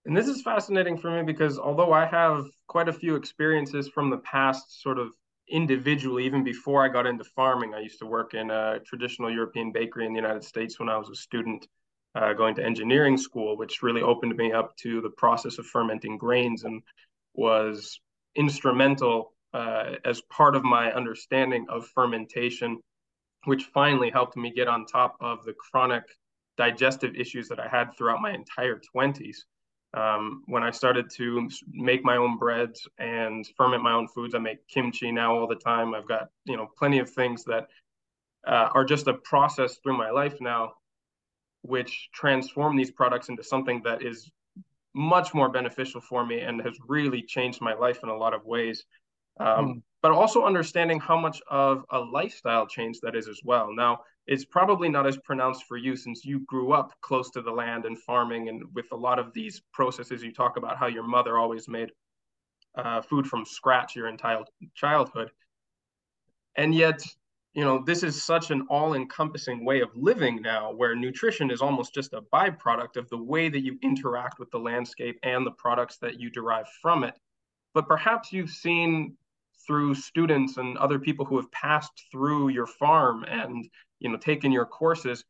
And this is fascinating for me because although I have quite a few experiences from the past, sort of individually, even before I got into farming, I used to work in a traditional European bakery in the United States when I was a student uh, going to engineering school, which really opened me up to the process of fermenting grains and was instrumental uh, as part of my understanding of fermentation, which finally helped me get on top of the chronic digestive issues that I had throughout my entire 20s. Um, when I started to make my own breads and ferment my own foods, I make kimchi now all the time. I've got you know plenty of things that uh, are just a process through my life now, which transform these products into something that is much more beneficial for me and has really changed my life in a lot of ways. Um, mm. But also understanding how much of a lifestyle change that is as well. Now, it's probably not as pronounced for you since you grew up close to the land and farming, and with a lot of these processes, you talk about how your mother always made uh, food from scratch your entire childhood. And yet, you know this is such an all-encompassing way of living now where nutrition is almost just a byproduct of the way that you interact with the landscape and the products that you derive from it but perhaps you've seen through students and other people who have passed through your farm and you know taken your courses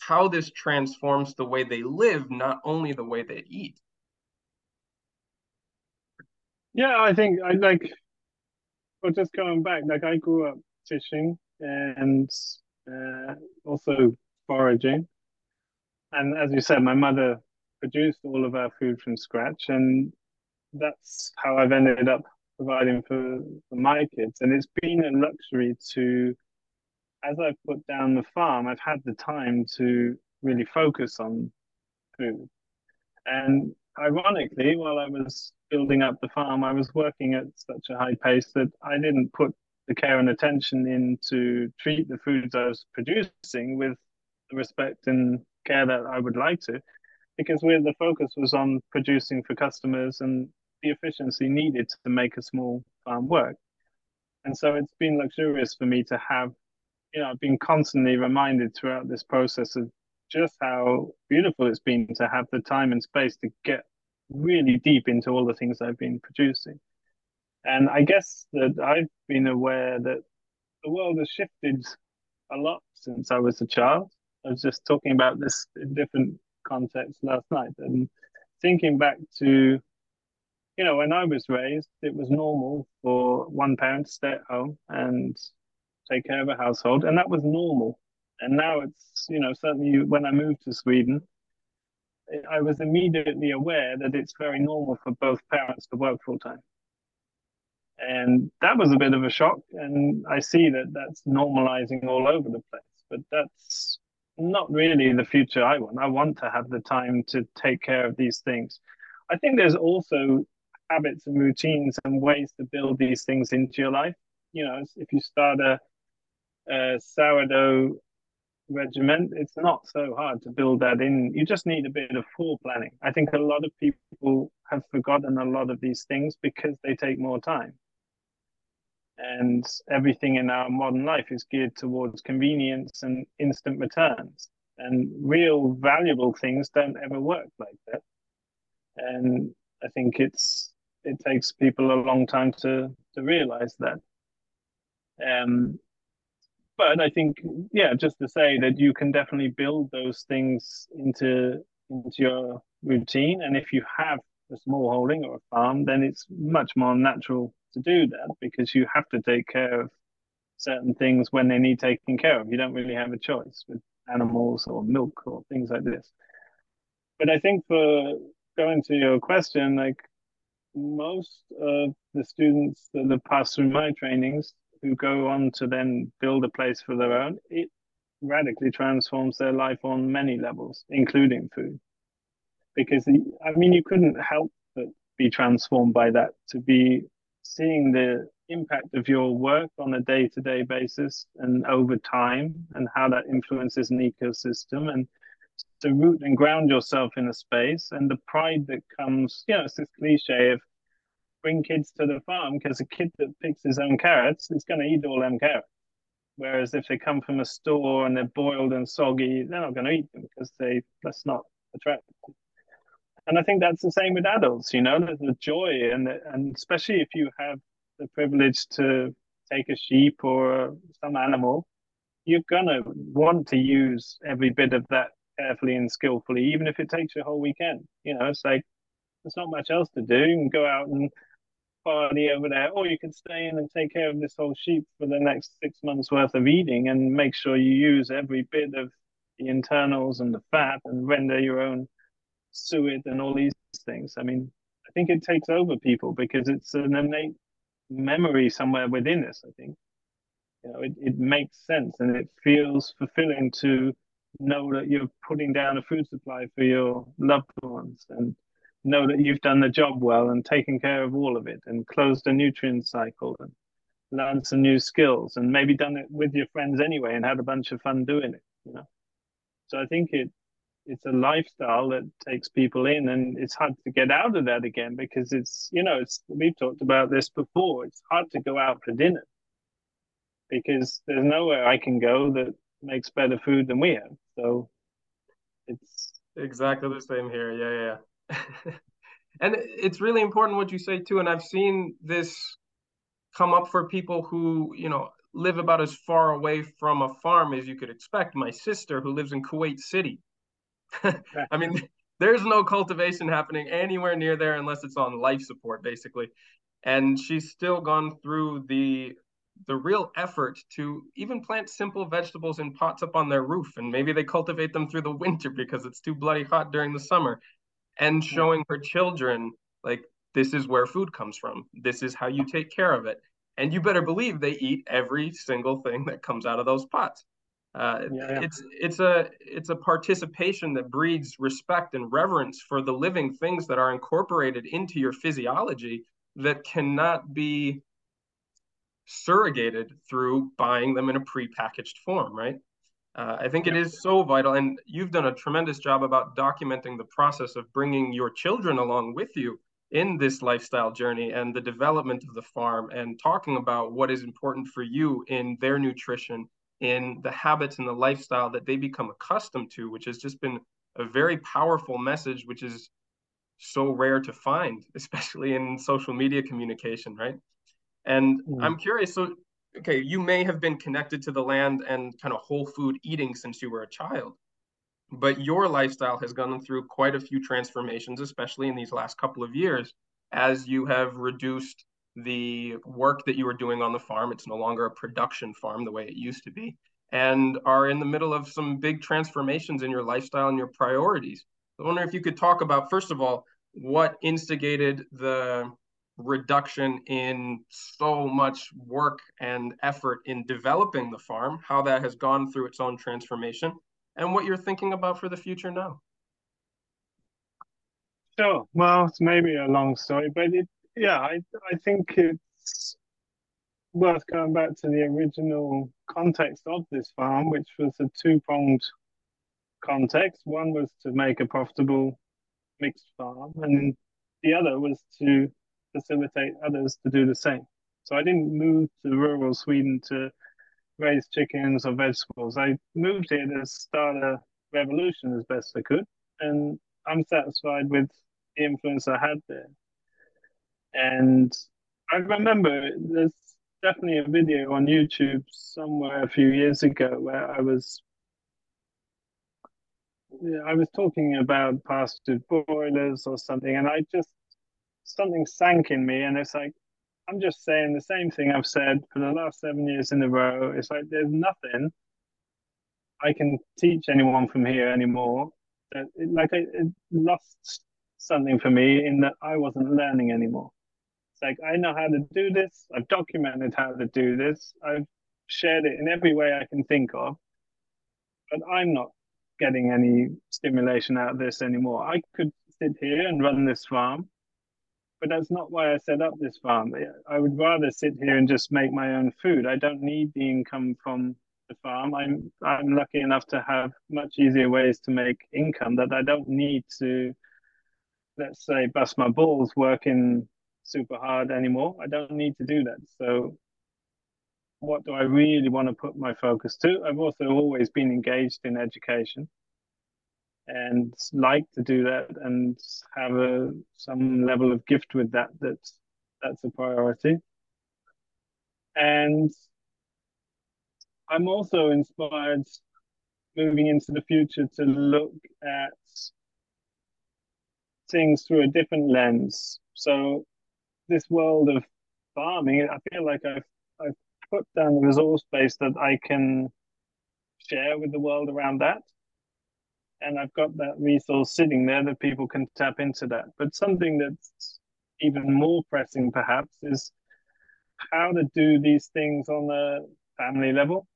how this transforms the way they live not only the way they eat yeah i think i like well just going back like i grew up fishing and uh, also foraging. And as you said, my mother produced all of our food from scratch, and that's how I've ended up providing for, for my kids. And it's been a luxury to, as I've put down the farm, I've had the time to really focus on food. And ironically, while I was building up the farm, I was working at such a high pace that I didn't put the care and attention in to treat the foods I was producing with the respect and care that I would like to, because where the focus was on producing for customers and the efficiency needed to make a small farm work. And so it's been luxurious for me to have, you know, I've been constantly reminded throughout this process of just how beautiful it's been to have the time and space to get really deep into all the things I've been producing. And I guess that I've been aware that the world has shifted a lot since I was a child. I was just talking about this in different contexts last night and thinking back to, you know, when I was raised, it was normal for one parent to stay at home and take care of a household, and that was normal. And now it's, you know, certainly when I moved to Sweden, I was immediately aware that it's very normal for both parents to work full time. And that was a bit of a shock. And I see that that's normalizing all over the place. But that's not really the future I want. I want to have the time to take care of these things. I think there's also habits and routines and ways to build these things into your life. You know, if you start a, a sourdough regiment, it's not so hard to build that in. You just need a bit of fore planning. I think a lot of people have forgotten a lot of these things because they take more time. And everything in our modern life is geared towards convenience and instant returns. And real valuable things don't ever work like that. And I think it's it takes people a long time to to realize that. Um, but I think, yeah, just to say that you can definitely build those things into into your routine, and if you have a small holding or a farm, then it's much more natural to do that because you have to take care of certain things when they need taking care of. You don't really have a choice with animals or milk or things like this. But I think for going to your question, like most of the students that have passed through my trainings, who go on to then build a place for their own, it radically transforms their life on many levels, including food. Because, I mean, you couldn't help but be transformed by that, to be seeing the impact of your work on a day to day basis and over time, and how that influences an ecosystem, and to root and ground yourself in a space, and the pride that comes, you know, it's this cliche of bring kids to the farm because a kid that picks his own carrots is going to eat all them carrots. Whereas if they come from a store and they're boiled and soggy, they're not going to eat them because they that's not attractive. And I think that's the same with adults. You know, there's the joy and the, and especially if you have the privilege to take a sheep or some animal, you're gonna want to use every bit of that carefully and skillfully, even if it takes you a whole weekend. You know, it's like there's not much else to do. You can go out and party over there, or you can stay in and take care of this whole sheep for the next six months worth of eating and make sure you use every bit of the internals and the fat and render your own suet and all these things. I mean, I think it takes over people because it's an innate memory somewhere within us, I think. You know, it, it makes sense and it feels fulfilling to know that you're putting down a food supply for your loved ones and know that you've done the job well and taken care of all of it and closed a nutrient cycle and learned some new skills and maybe done it with your friends anyway and had a bunch of fun doing it you know? So i think it it's a lifestyle that takes people in and it's hard to get out of that again because it's you know it's we've talked about this before it's hard to go out for dinner because there's nowhere i can go that makes better food than we have. So it's exactly the same here. Yeah yeah *laughs* and it's really important what you say too. And I've seen this come up for people who, you know, live about as far away from a farm as you could expect. My sister, who lives in Kuwait City. *laughs* I mean, there's no cultivation happening anywhere near there unless it's on life support, basically. And she's still gone through the the real effort to even plant simple vegetables in pots up on their roof and maybe they cultivate them through the winter because it's too bloody hot during the summer and showing her children like this is where food comes from. This is how you take care of it. And you better believe they eat every single thing that comes out of those pots. Uh, yeah. it's it's a it's a participation that breeds respect and reverence for the living things that are incorporated into your physiology that cannot be surrogated through buying them in a prepackaged form right uh, I think it is so vital, and you've done a tremendous job about documenting the process of bringing your children along with you in this lifestyle journey and the development of the farm and talking about what is important for you in their nutrition, in the habits and the lifestyle that they become accustomed to, which has just been a very powerful message, which is so rare to find, *laughs* especially in social media communication, right? And mm. I'm curious, so okay, you may have been connected to the land and kind of whole food eating since you were a child but your lifestyle has gone through quite a few transformations, especially in these last couple of years, as you have reduced the work that you were doing on the farm. It's no longer a production farm the way it used to be, and are in the middle of some big transformations in your lifestyle and your priorities. I wonder if you could talk about, first of all, what instigated the reduction in so much work and effort in developing the farm, how that has gone through its own transformation, and what you're thinking about for the future now. Sure. Well, it's maybe a long story, but it, yeah, I, I think it's worth going back to the original context of this farm, which was a two pronged context. One was to make a profitable mixed farm, and the other was to facilitate others to do the same. So I didn't move to rural Sweden to raise chickens or vegetables. I moved here to start a revolution as best I could, and I'm satisfied with the influence I had there. And I remember there's definitely a video on YouTube somewhere a few years ago where I was I was talking about pastured broilers or something, and I just something sank in me, and it's like I'm just saying the same thing I've said for the last seven years in a row. It's like there's nothing I can teach anyone from here anymore. That it, like it, it lost something for me in that I wasn't learning anymore. It's like I know how to do this. I've documented how to do this. I've shared it in every way I can think of, but I'm not getting any stimulation out of this anymore. I could sit here and run this farm but that's not why I set up this farm. I would rather sit here and just make my own food. I don't need the income from the farm. I'm I'm lucky enough to have much easier ways to make income that I don't need to, let's say, bust my balls working super hard anymore. I don't need to do that. So what do I really want to put my focus to? I've also always been engaged in education and like to do that and have a some level of gift with that that's that's a priority. And i'm also inspired moving into the future to look at things through a different lens. So this world of farming i feel like i've i've put down the resource base that i can share with the world around that and I've got that resource sitting there that people can tap into that. But something that's even more pressing, perhaps, is how to do these things on a family level.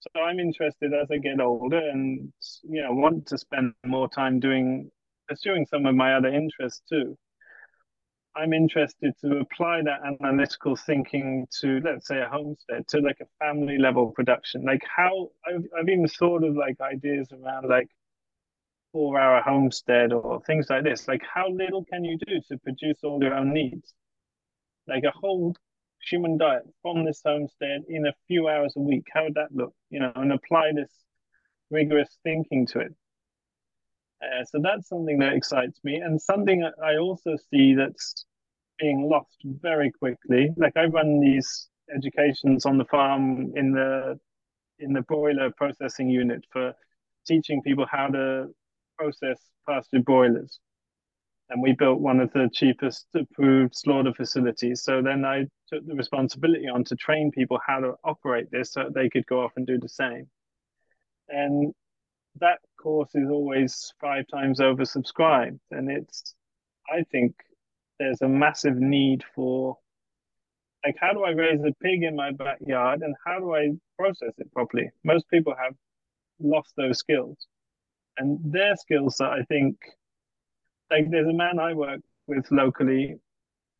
So I'm interested as I get older and you know want to spend more time doing pursuing some of my other interests too. I'm interested to apply that analytical thinking to, let's say, a homestead, to like a family level production. Like how I've, I've even thought of like ideas around like four hour homestead or things like this. Like how little can you do to produce all your own needs? Like a whole human diet from this homestead in a few hours a week. How would that look? You know, and apply this rigorous thinking to it. Uh, so that's something that excites me, and something I also see that's being lost very quickly. Like I run these educations on the farm in the in the broiler processing unit for teaching people how to process pastured broilers. And we built one of the cheapest approved slaughter facilities. So then I took the responsibility on to train people how to operate this so they could go off and do the same. And that course is always five times oversubscribed. And it's, I think, there's a massive need for like how do I raise a pig in my backyard and how do I process it properly? Most people have lost those skills. And their skills that I think like there's a man I work with locally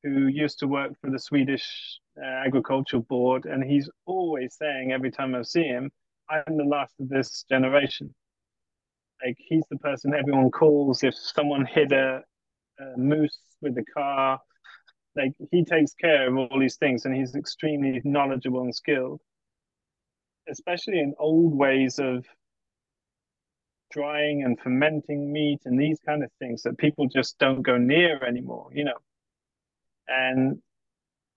who used to work for the Swedish uh, Agricultural Board, and he's always saying every time I see him, I'm the last of this generation. Like he's the person everyone calls if someone hit a, a moose with the car. Like he takes care of all these things, and he's extremely knowledgeable and skilled, especially in old ways of drying and fermenting meat and these kind of things that people just don't go near anymore, you know. And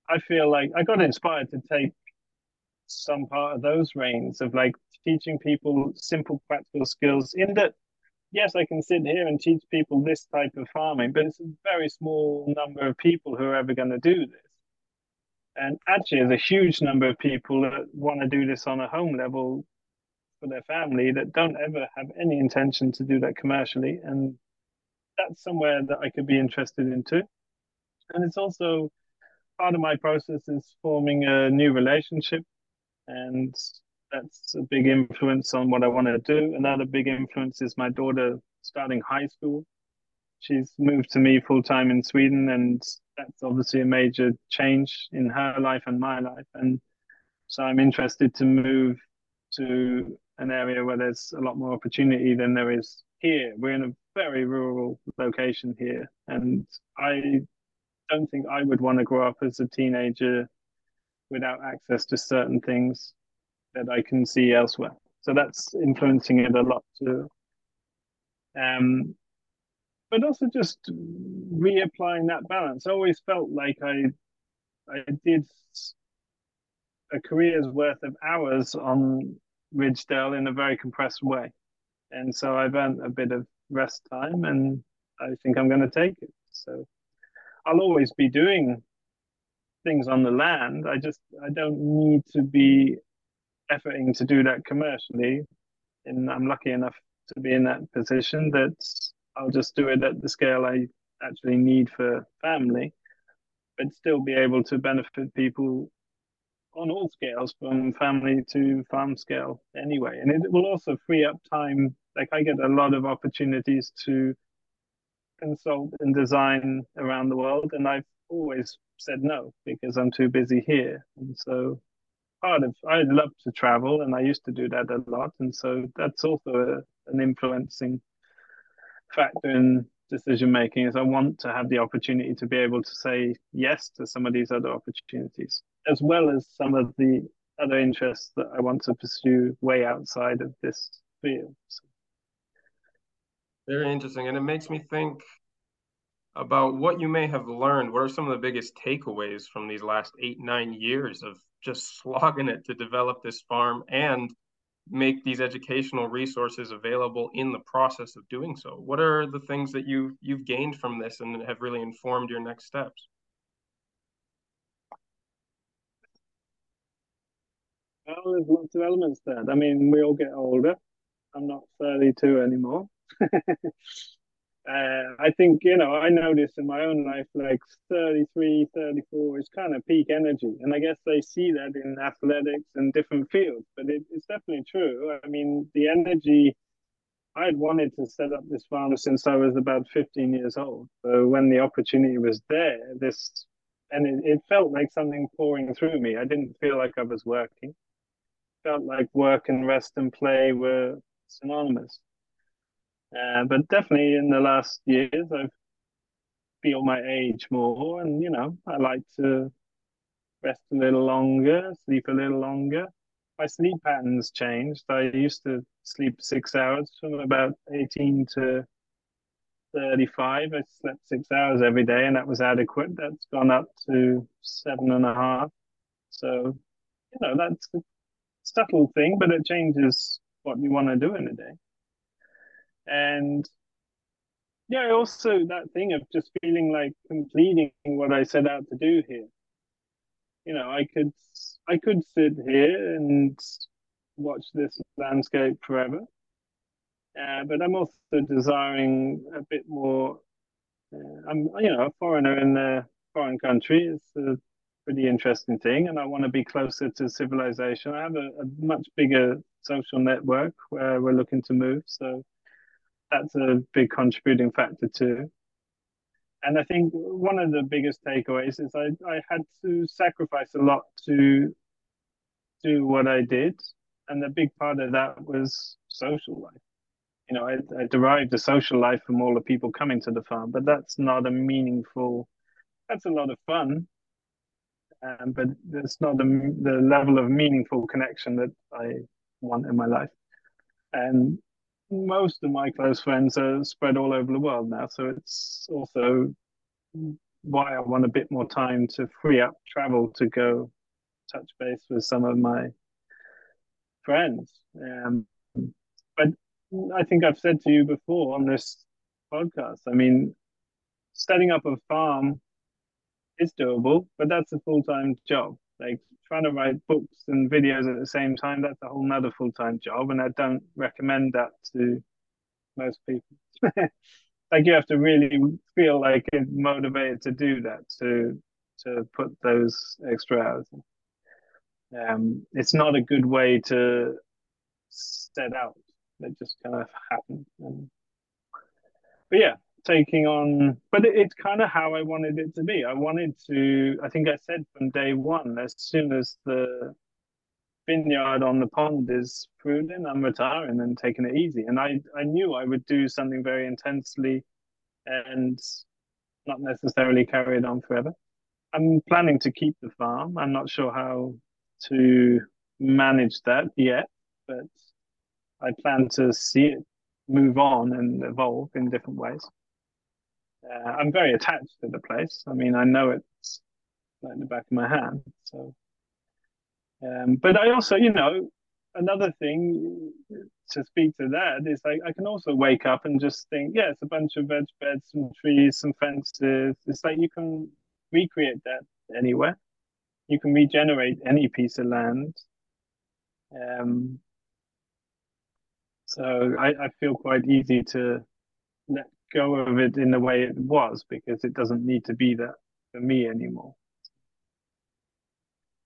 I feel like I got inspired to take some part of those reins of like teaching people simple practical skills in that yes i can sit here and teach people this type of farming but it's a very small number of people who are ever going to do this. And actually there's a huge number of people that want to do this on a home level for their family that don't ever have any intention to do that commercially and that's somewhere that i could be interested in too. And it's also part of my process is forming a new relationship and that's a big influence on what i want to do. Another big influence is my daughter starting high school. She's moved to me full time in sweden and that's obviously a major change in her life and my life. And so i'm interested to move to an area where there's a lot more opportunity than there is here. We're in a very rural location here, and I don't think I would want to grow up as a teenager without access to certain things that I can see elsewhere. So that's influencing it a lot too. Um, but also just reapplying that balance. I always felt like I I did a career's worth of hours on Ridgedale in a very compressed way. And so I've earned a bit of rest time and I think I'm going to take it. So I'll always be doing things on the land. I just, I don't need to be efforting to do that commercially. And I'm lucky enough to be in that position that I'll just do it at the scale I actually need for family, but still be able to benefit people on all scales from family to farm scale anyway and it will also free up time like i get a lot of opportunities to consult and design around the world and i've always said no because i'm too busy here and so part of i love to travel and i used to do that a lot and so that's also a, an influencing factor in decision making is i want to have the opportunity to be able to say yes to some of these other opportunities as well as some of the other interests that I want to pursue way outside of this field. So. Very interesting. And it makes me think about what you may have learned. What are some of the biggest takeaways from these last eight, nine years of just *laughs* slogging it to develop this farm and make these educational resources available in the process of doing so? What are the things that you you've gained from this and have really informed your next steps? Well, there's lots of elements there. I mean, we all get older. I'm not 32 anymore. *laughs* uh, I think, you know, I notice in my own life, like 33, 34 is kind of peak energy. And I guess they see that in athletics and different fields, but it, it's definitely true. I mean, the energy, I'd wanted to set up this farm since I was about 15 years old. So when the opportunity was there, this, and it, it felt like something pouring through me. I didn't feel like I was working felt like work and rest and play were synonymous. Uh, but definitely in the last years, I've feel my age more, and you know, I like to rest a little longer, sleep a little longer. My sleep patterns changed. I used to sleep six hours from about 18 to 35. I slept six hours every day, and that was adequate. That's gone up to seven and a half. So, you know, that's a subtle thing, but it changes what you want to do in a day. And yeah, also that thing of just feeling like completing what I set out to do here. You know, I could I could sit here and watch this landscape forever, uh, but I'm also desiring a bit more. Uh, I'm you know a foreigner in a foreign country. It's a pretty interesting thing, and I want to be closer to civilization. I have a, a much bigger social network where we're looking to move, so that's a big contributing factor too. And I think one of the biggest takeaways is I, I had to sacrifice a lot to do what I did. And a big part of that was social life. you know, I, I derive the social life from all the people coming to the farm, but that's not a meaningful. That's a lot of fun, um, but it's not the the level of meaningful connection that I want in my life. And most of my close friends are spread all over the world now, so it's also why I want a bit more time to free up travel to go touch base with some of my friends. Um, but I think I've said to you before on this podcast, I mean, setting up a farm is doable, but that's a full time job. Like trying to write books and videos at the same time, that's a whole nother full time job. And I don't recommend that to most people. *laughs* like you have to really feel like motivated to do that, to to put those extra hours. Um, it's not a good way to set out. It just kind of happened. And, but yeah, taking on, but it, it's kind of how I wanted it to be. I wanted to, I think I said from day one, as soon as the vineyard on the pond is pruning, I'm retiring and taking it easy. And I, I knew I would do something very intensely and not necessarily carry it on forever. I'm planning to keep the farm. I'm not sure how to manage that yet, but I plan to see it move on and evolve in different ways. Uh, I'm very attached to the place. I mean, I know it's like the back of my hand. So, um, but I also, you know, another thing to speak to that is like I can also wake up and just think, yeah, it's a bunch of veg beds, some trees, some fences. It's like you can recreate that anywhere you can regenerate any piece of land. Um, so I, I feel quite easy to go of it in the way it was because it doesn't need to be that for me anymore.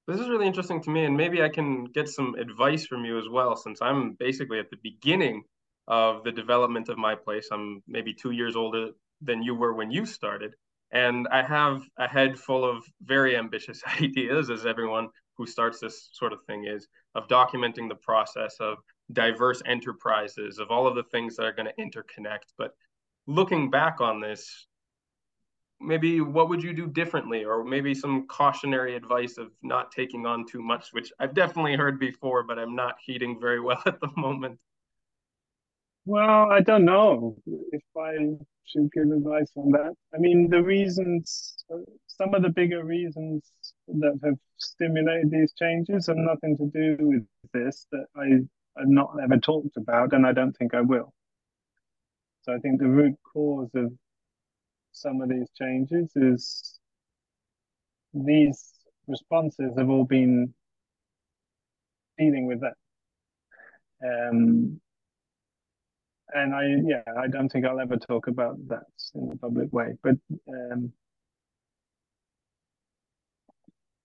This is really interesting to me, and maybe I can get some advice from you as well, since I'm basically at the beginning of the development of my place. I'm maybe two years older than you were when you started. And I have a head full of very ambitious *laughs* ideas, as everyone who starts this sort of thing is, of documenting the process of diverse enterprises, of all of the things that are going to interconnect. But looking back on this, maybe what would you do differently or maybe some cautionary advice of not taking on too much which i've definitely heard before but i'm not heeding very well *laughs* at the moment well i don't know if i should give advice on that. I mean, the reasons, some of the bigger reasons that have stimulated these changes have nothing to do with this that I have not ever talked about, and I don't think I will. So I think the root cause of some of these changes is these responses have all been dealing with that. Um, and I yeah I don't think I'll ever talk about that in a public way. But um,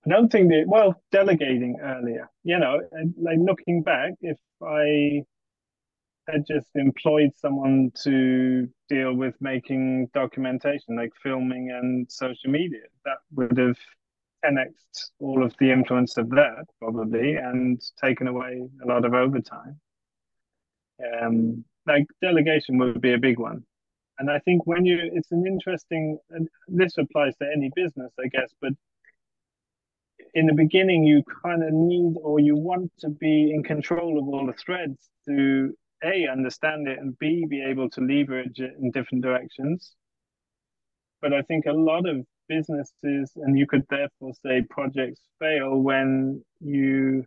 I don't think that well delegating earlier. You know, like looking back, if I had just employed someone to deal with making documentation, like filming and social media, that would have 10x all of the influence of that probably and taken away a lot of overtime. Um, like delegation would be a big one. And I think when you, it's an interesting, and this applies to any business, I guess, but in the beginning, you kind of need or you want to be in control of all the threads to A, understand it, and B, be able to leverage it in different directions. But I think a lot of businesses, and you could therefore say projects fail when you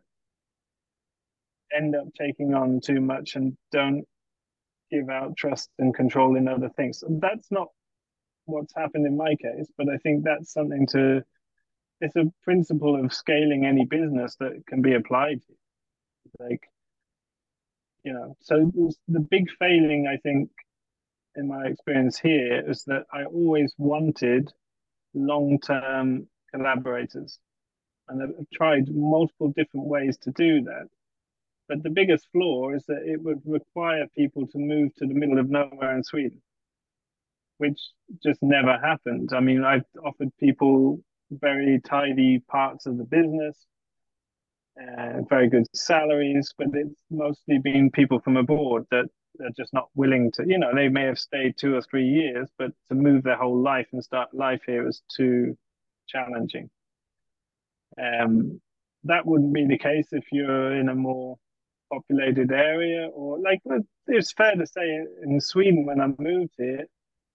end up taking on too much and don't give out trust and control in other things. That's not what's happened in my case, but I think that's something to. It's a principle of scaling any business that can be applied. Like, you know, so the big failing I think in my experience here is that I always wanted long-term collaborators, and I've tried multiple different ways to do that. But the biggest flaw is that it would require people to move to the middle of nowhere in Sweden, which just never happened. I mean, I've offered people very tidy parts of the business, uh, very good salaries, but it's mostly been people from abroad that they're just not willing to. You know, they may have stayed two or three years, but to move their whole life and start life here is too challenging. Um, that wouldn't be the case if you're in a more populated area or like it's fair to say in Sweden when I moved here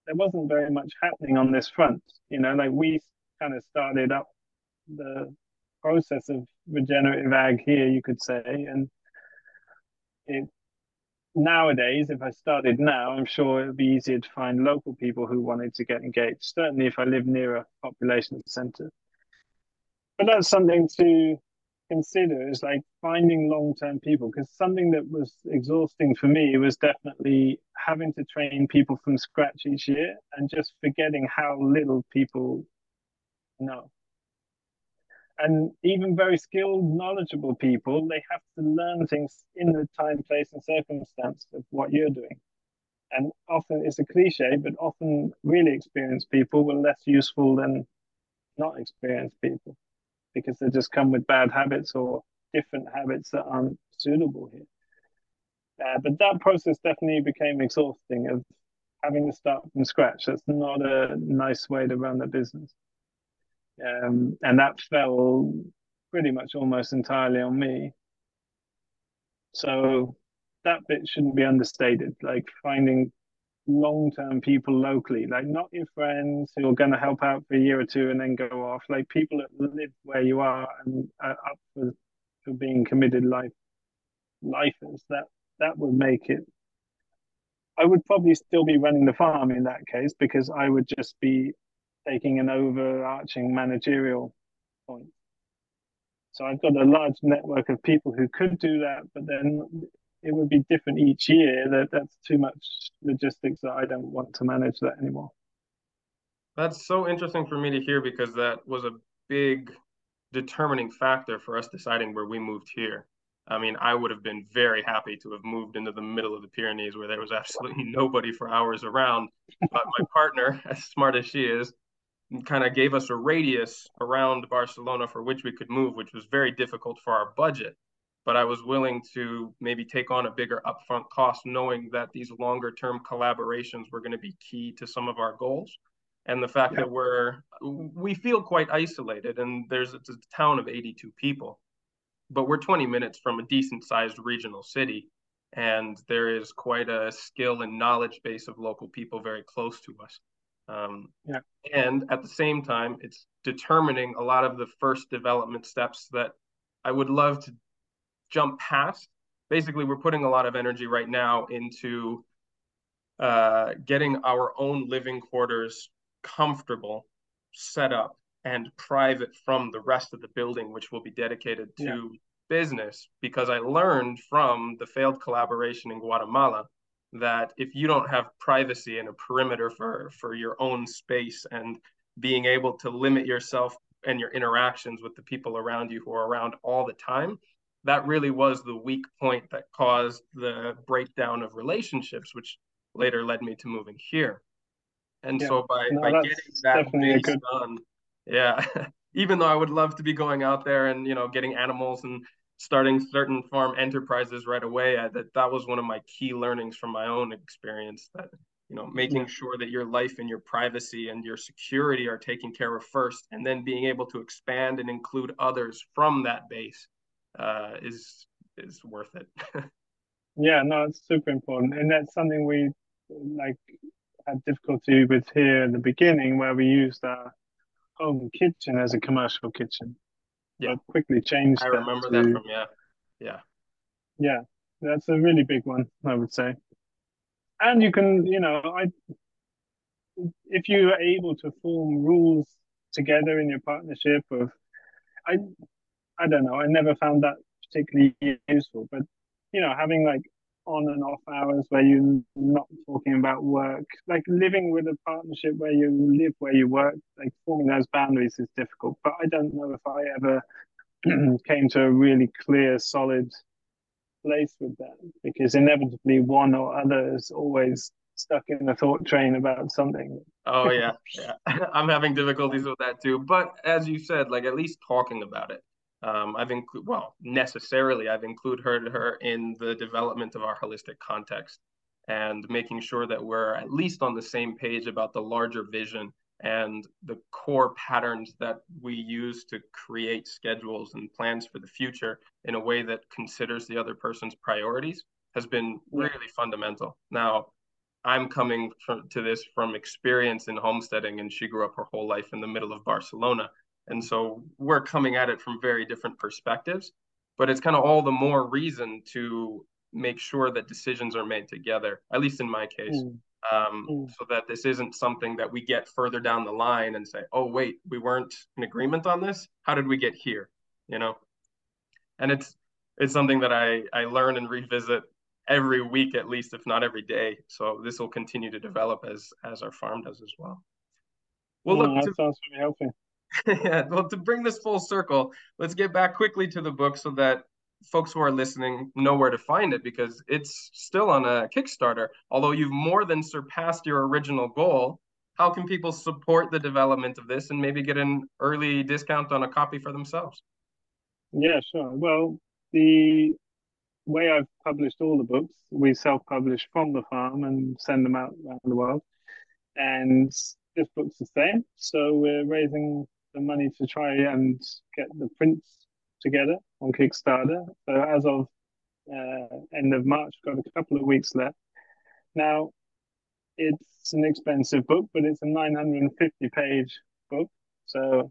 there wasn't very much happening on this front you know like we kind of started up the process of regenerative ag here you could say. And it nowadays if I started now I'm sure it would be easier to find local people who wanted to get engaged certainly if I live near a population center. But that's something to consider is like finding long-term people because something that was exhausting for me was definitely having to train people from scratch each year and just forgetting how little people know and even very skilled knowledgeable people they have to learn things in the time place and circumstance of what you're doing and often it's a cliche but often really experienced people were less useful than not experienced people because they just come with bad habits or different habits that aren't suitable here. Uh, but that process definitely became exhausting of having to start from scratch. That's not a nice way to run a business. Um, and that fell pretty much almost entirely on me. So that bit shouldn't be understated. Like finding long-term people locally, like not your friends who are going to help out for a year or two and then go off, like people that live where you are and are up for, for being committed life lifers. That that would make it. I would probably still be running the farm in that case because I would just be taking an overarching managerial point. So I've got a large network of people who could do that, but then it would be different each year. That that's too much logistics that I don't want to manage that anymore. That's so interesting for me to hear because that was a big determining factor for us deciding where we moved here. I mean, I would have been very happy to have moved into the middle of the Pyrenees where there was absolutely *laughs* nobody for hours around. But my partner, *laughs* as smart as she is, kind of gave us a radius around Barcelona for which we could move, which was very difficult for our budget but I was willing to maybe take on a bigger upfront cost, knowing that these longer term collaborations were going to be key to some of our goals. And the fact yeah. that we're, we feel quite isolated, and there's it's a town of 82 people, but we're 20 minutes from a decent sized regional city. And there is quite a skill and knowledge base of local people very close to us. Um, yeah. And at the same time, it's determining a lot of the first development steps that I would love to jump past. Basically, we're putting a lot of energy right now into uh, getting our own living quarters comfortable, set up, and private from the rest of the building, which will be dedicated to yeah. business. Because I learned from the failed collaboration in Guatemala that if you don't have privacy and a perimeter for for your own space and being able to limit yourself and your interactions with the people around you who are around all the time that really was the weak point that caused the breakdown of relationships, which later led me to moving here. And yeah. so by, no, by getting that base good... done, yeah, *laughs* even though I would love to be going out there and, you know, getting animals and starting certain farm enterprises right away, I, that, that was one of my key learnings from my own experience that, you know, making sure that your life and your privacy and your security are taken care of first, and then being able to expand and include others from that base uh, is is worth it. *laughs* yeah, no, it's super important, and that's something we like had difficulty with here in the beginning, where we used our home kitchen as a commercial kitchen. Yeah, but quickly changed. I remember to, that from yeah, yeah, yeah. That's a really big one, I would say. And you can, you know, I if you are able to form rules together in your partnership of I I don't know. I never found that particularly useful. But you know, having like on and off hours where you're not talking about work, like living with a partnership where you live where you work, like forming those boundaries is difficult. But I don't know if I ever *clears throat* came to a really clear, solid place with that because inevitably one or other is always stuck in the thought train about something. Oh yeah, *laughs* yeah. *laughs* I'm having difficulties with that too. But as you said, like at least talking about it um, I've included, well, necessarily, I've included her, her in the development of our holistic context. and making sure that we're at least on the same page about the larger vision and the core patterns that we use to create schedules and plans for the future in a way that considers the other person's priorities has been really fundamental. Now, I'm coming from, to this from experience in homesteading, and she grew up her whole life in the middle of Barcelona. And so we're coming at it from very different perspectives, but it's kind of all the more reason to make sure that decisions are made together, at least in my case, mm. Um, mm. so that this isn't something that we get further down the line and say, oh, wait, we weren't in agreement on this. How did we get here? You know? And it's, it's something that I, I learn and revisit every week at least, if not every day. So this will continue to develop as as our farm does as well. Well, look, that to, sounds really helpful. *laughs* yeah, well, to bring this full circle, let's get back quickly to the book so that folks who are listening know where to find it because it's still on a Kickstarter. Although you've more than surpassed your original goal, how can people support the development of this and maybe get an early discount on a copy for themselves? Yeah, sure. Well, the way I've published all the books, we self-publish from the farm and send them out around the world. And this book's the same. So we're raising the money to try and get the prints together on Kickstarter. So as of uh, end of March, got a couple of weeks left. Now, it's an expensive book, but it's a 950 page book. So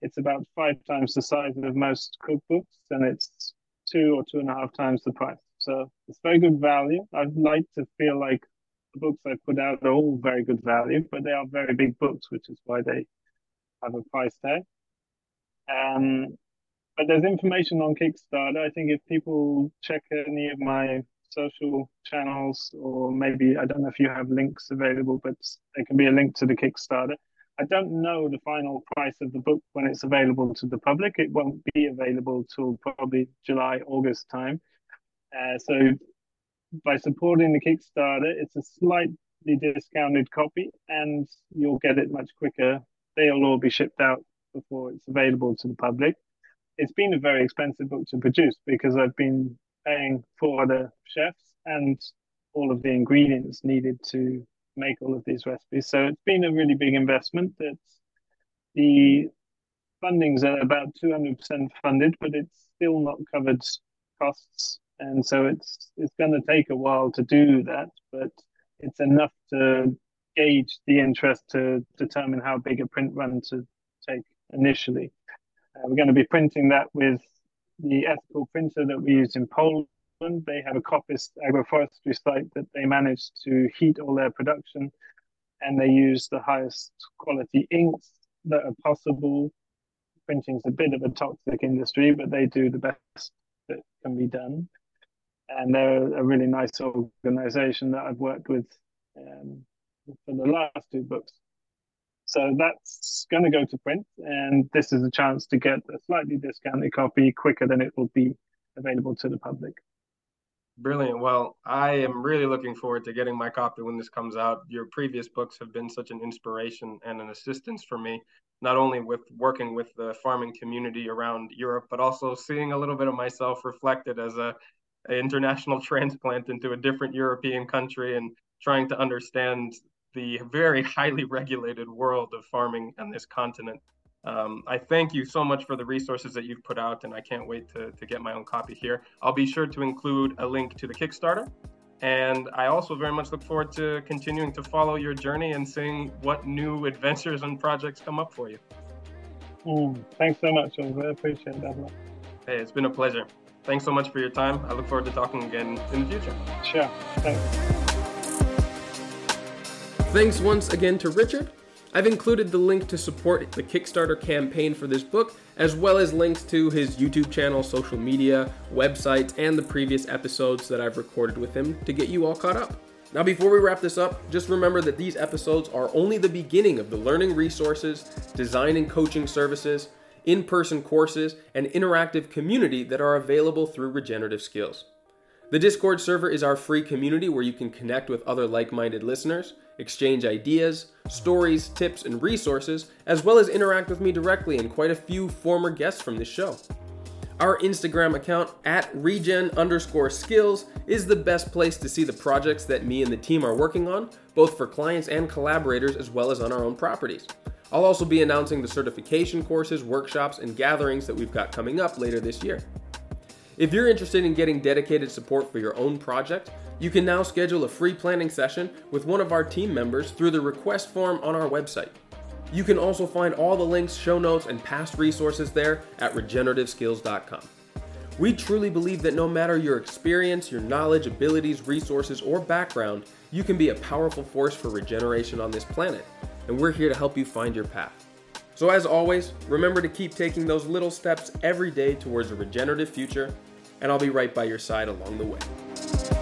it's about five times the size of most cookbooks, and it's two or two and a half times the price. So it's very good value. I'd like to feel like the books I put out are all very good value, but they are very big books, which is why they have a price tag. Um, but there's information on Kickstarter. I think if people check any of my social channels, or maybe I don't know if you have links available, but there can be a link to the Kickstarter. I don't know the final price of the book when it's available to the public. It won't be available till probably July, August time. Uh, so by supporting the Kickstarter, it's a slightly discounted copy and you'll get it much quicker. They'll all be shipped out before it's available to the public. It's been a very expensive book to produce because I've been paying for the chefs and all of the ingredients needed to make all of these recipes. So it's been a really big investment. It's the funding's at about 200% funded, but it's still not covered costs. And so it's it's going to take a while to do that, but it's enough to gauge the interest to determine how big a print run to take initially. Uh, we're going to be printing that with the ethical printer that we use in Poland they have a coppiced agroforestry site that they manage to heat all their production, and they use the highest quality inks that are possible. Printing's a bit of a toxic industry, but they do the best that can be done. And they're a really nice organization that I've worked with um, for the last two books. So that's going to go to print, and this is a chance to get a slightly discounted copy quicker than it will be available to the public. Brilliant. Well, I am really looking forward to getting my copy when this comes out. Your previous books have been such an inspiration and an assistance for me, not only with working with the farming community around Europe, but also seeing a little bit of myself reflected as a, a international *laughs* transplant into a different European country and trying to understand the very *laughs* highly regulated world of farming on this continent. Um, I thank you so much for the resources that you've put out, and I can't wait to, to get my own copy here. I'll be sure to include a link to the Kickstarter. And I also very much look forward to continuing to follow your journey and seeing what new adventures and projects come up for you. Mm, thanks so much, I appreciate that. Hey, it's been a pleasure. Thanks so much for your time. I look forward to talking again in the future. Sure. Thanks. Thanks once again to Richard. I've included the link to support the Kickstarter campaign for this book, as well as links to his YouTube channel, social media, website, and the previous episodes that I've recorded with him to get you all caught up. Now, before we wrap this up, just remember that these episodes are only the beginning of the learning resources, design and coaching services, in person courses, and interactive community that are available through Regenerative Skills. The Discord server is our free community where you can connect with other like minded listeners exchange ideas, stories, tips, and resources, as well as interact with me directly and quite a few former guests from this show. Our Instagram account at regen underscore skills is the best place to see the projects that me and the team are working on, both for clients and collaborators, as well as on our own properties. I'll also be announcing the certification courses, workshops, and gatherings that we've got coming up later this year. If you're interested in getting dedicated support for your own project, you can now schedule a free planning session with one of our team members through the request form on our website. You can also find all the links, show notes, and past resources there at regenerativeskills.com. We truly believe that no matter your experience, your knowledge, abilities, resources, or background, you can be a powerful force for regeneration on this planet, and we're here to help you find your path. So, as always, remember to keep taking those little steps every day towards a regenerative future, and I'll be right by your side along the way.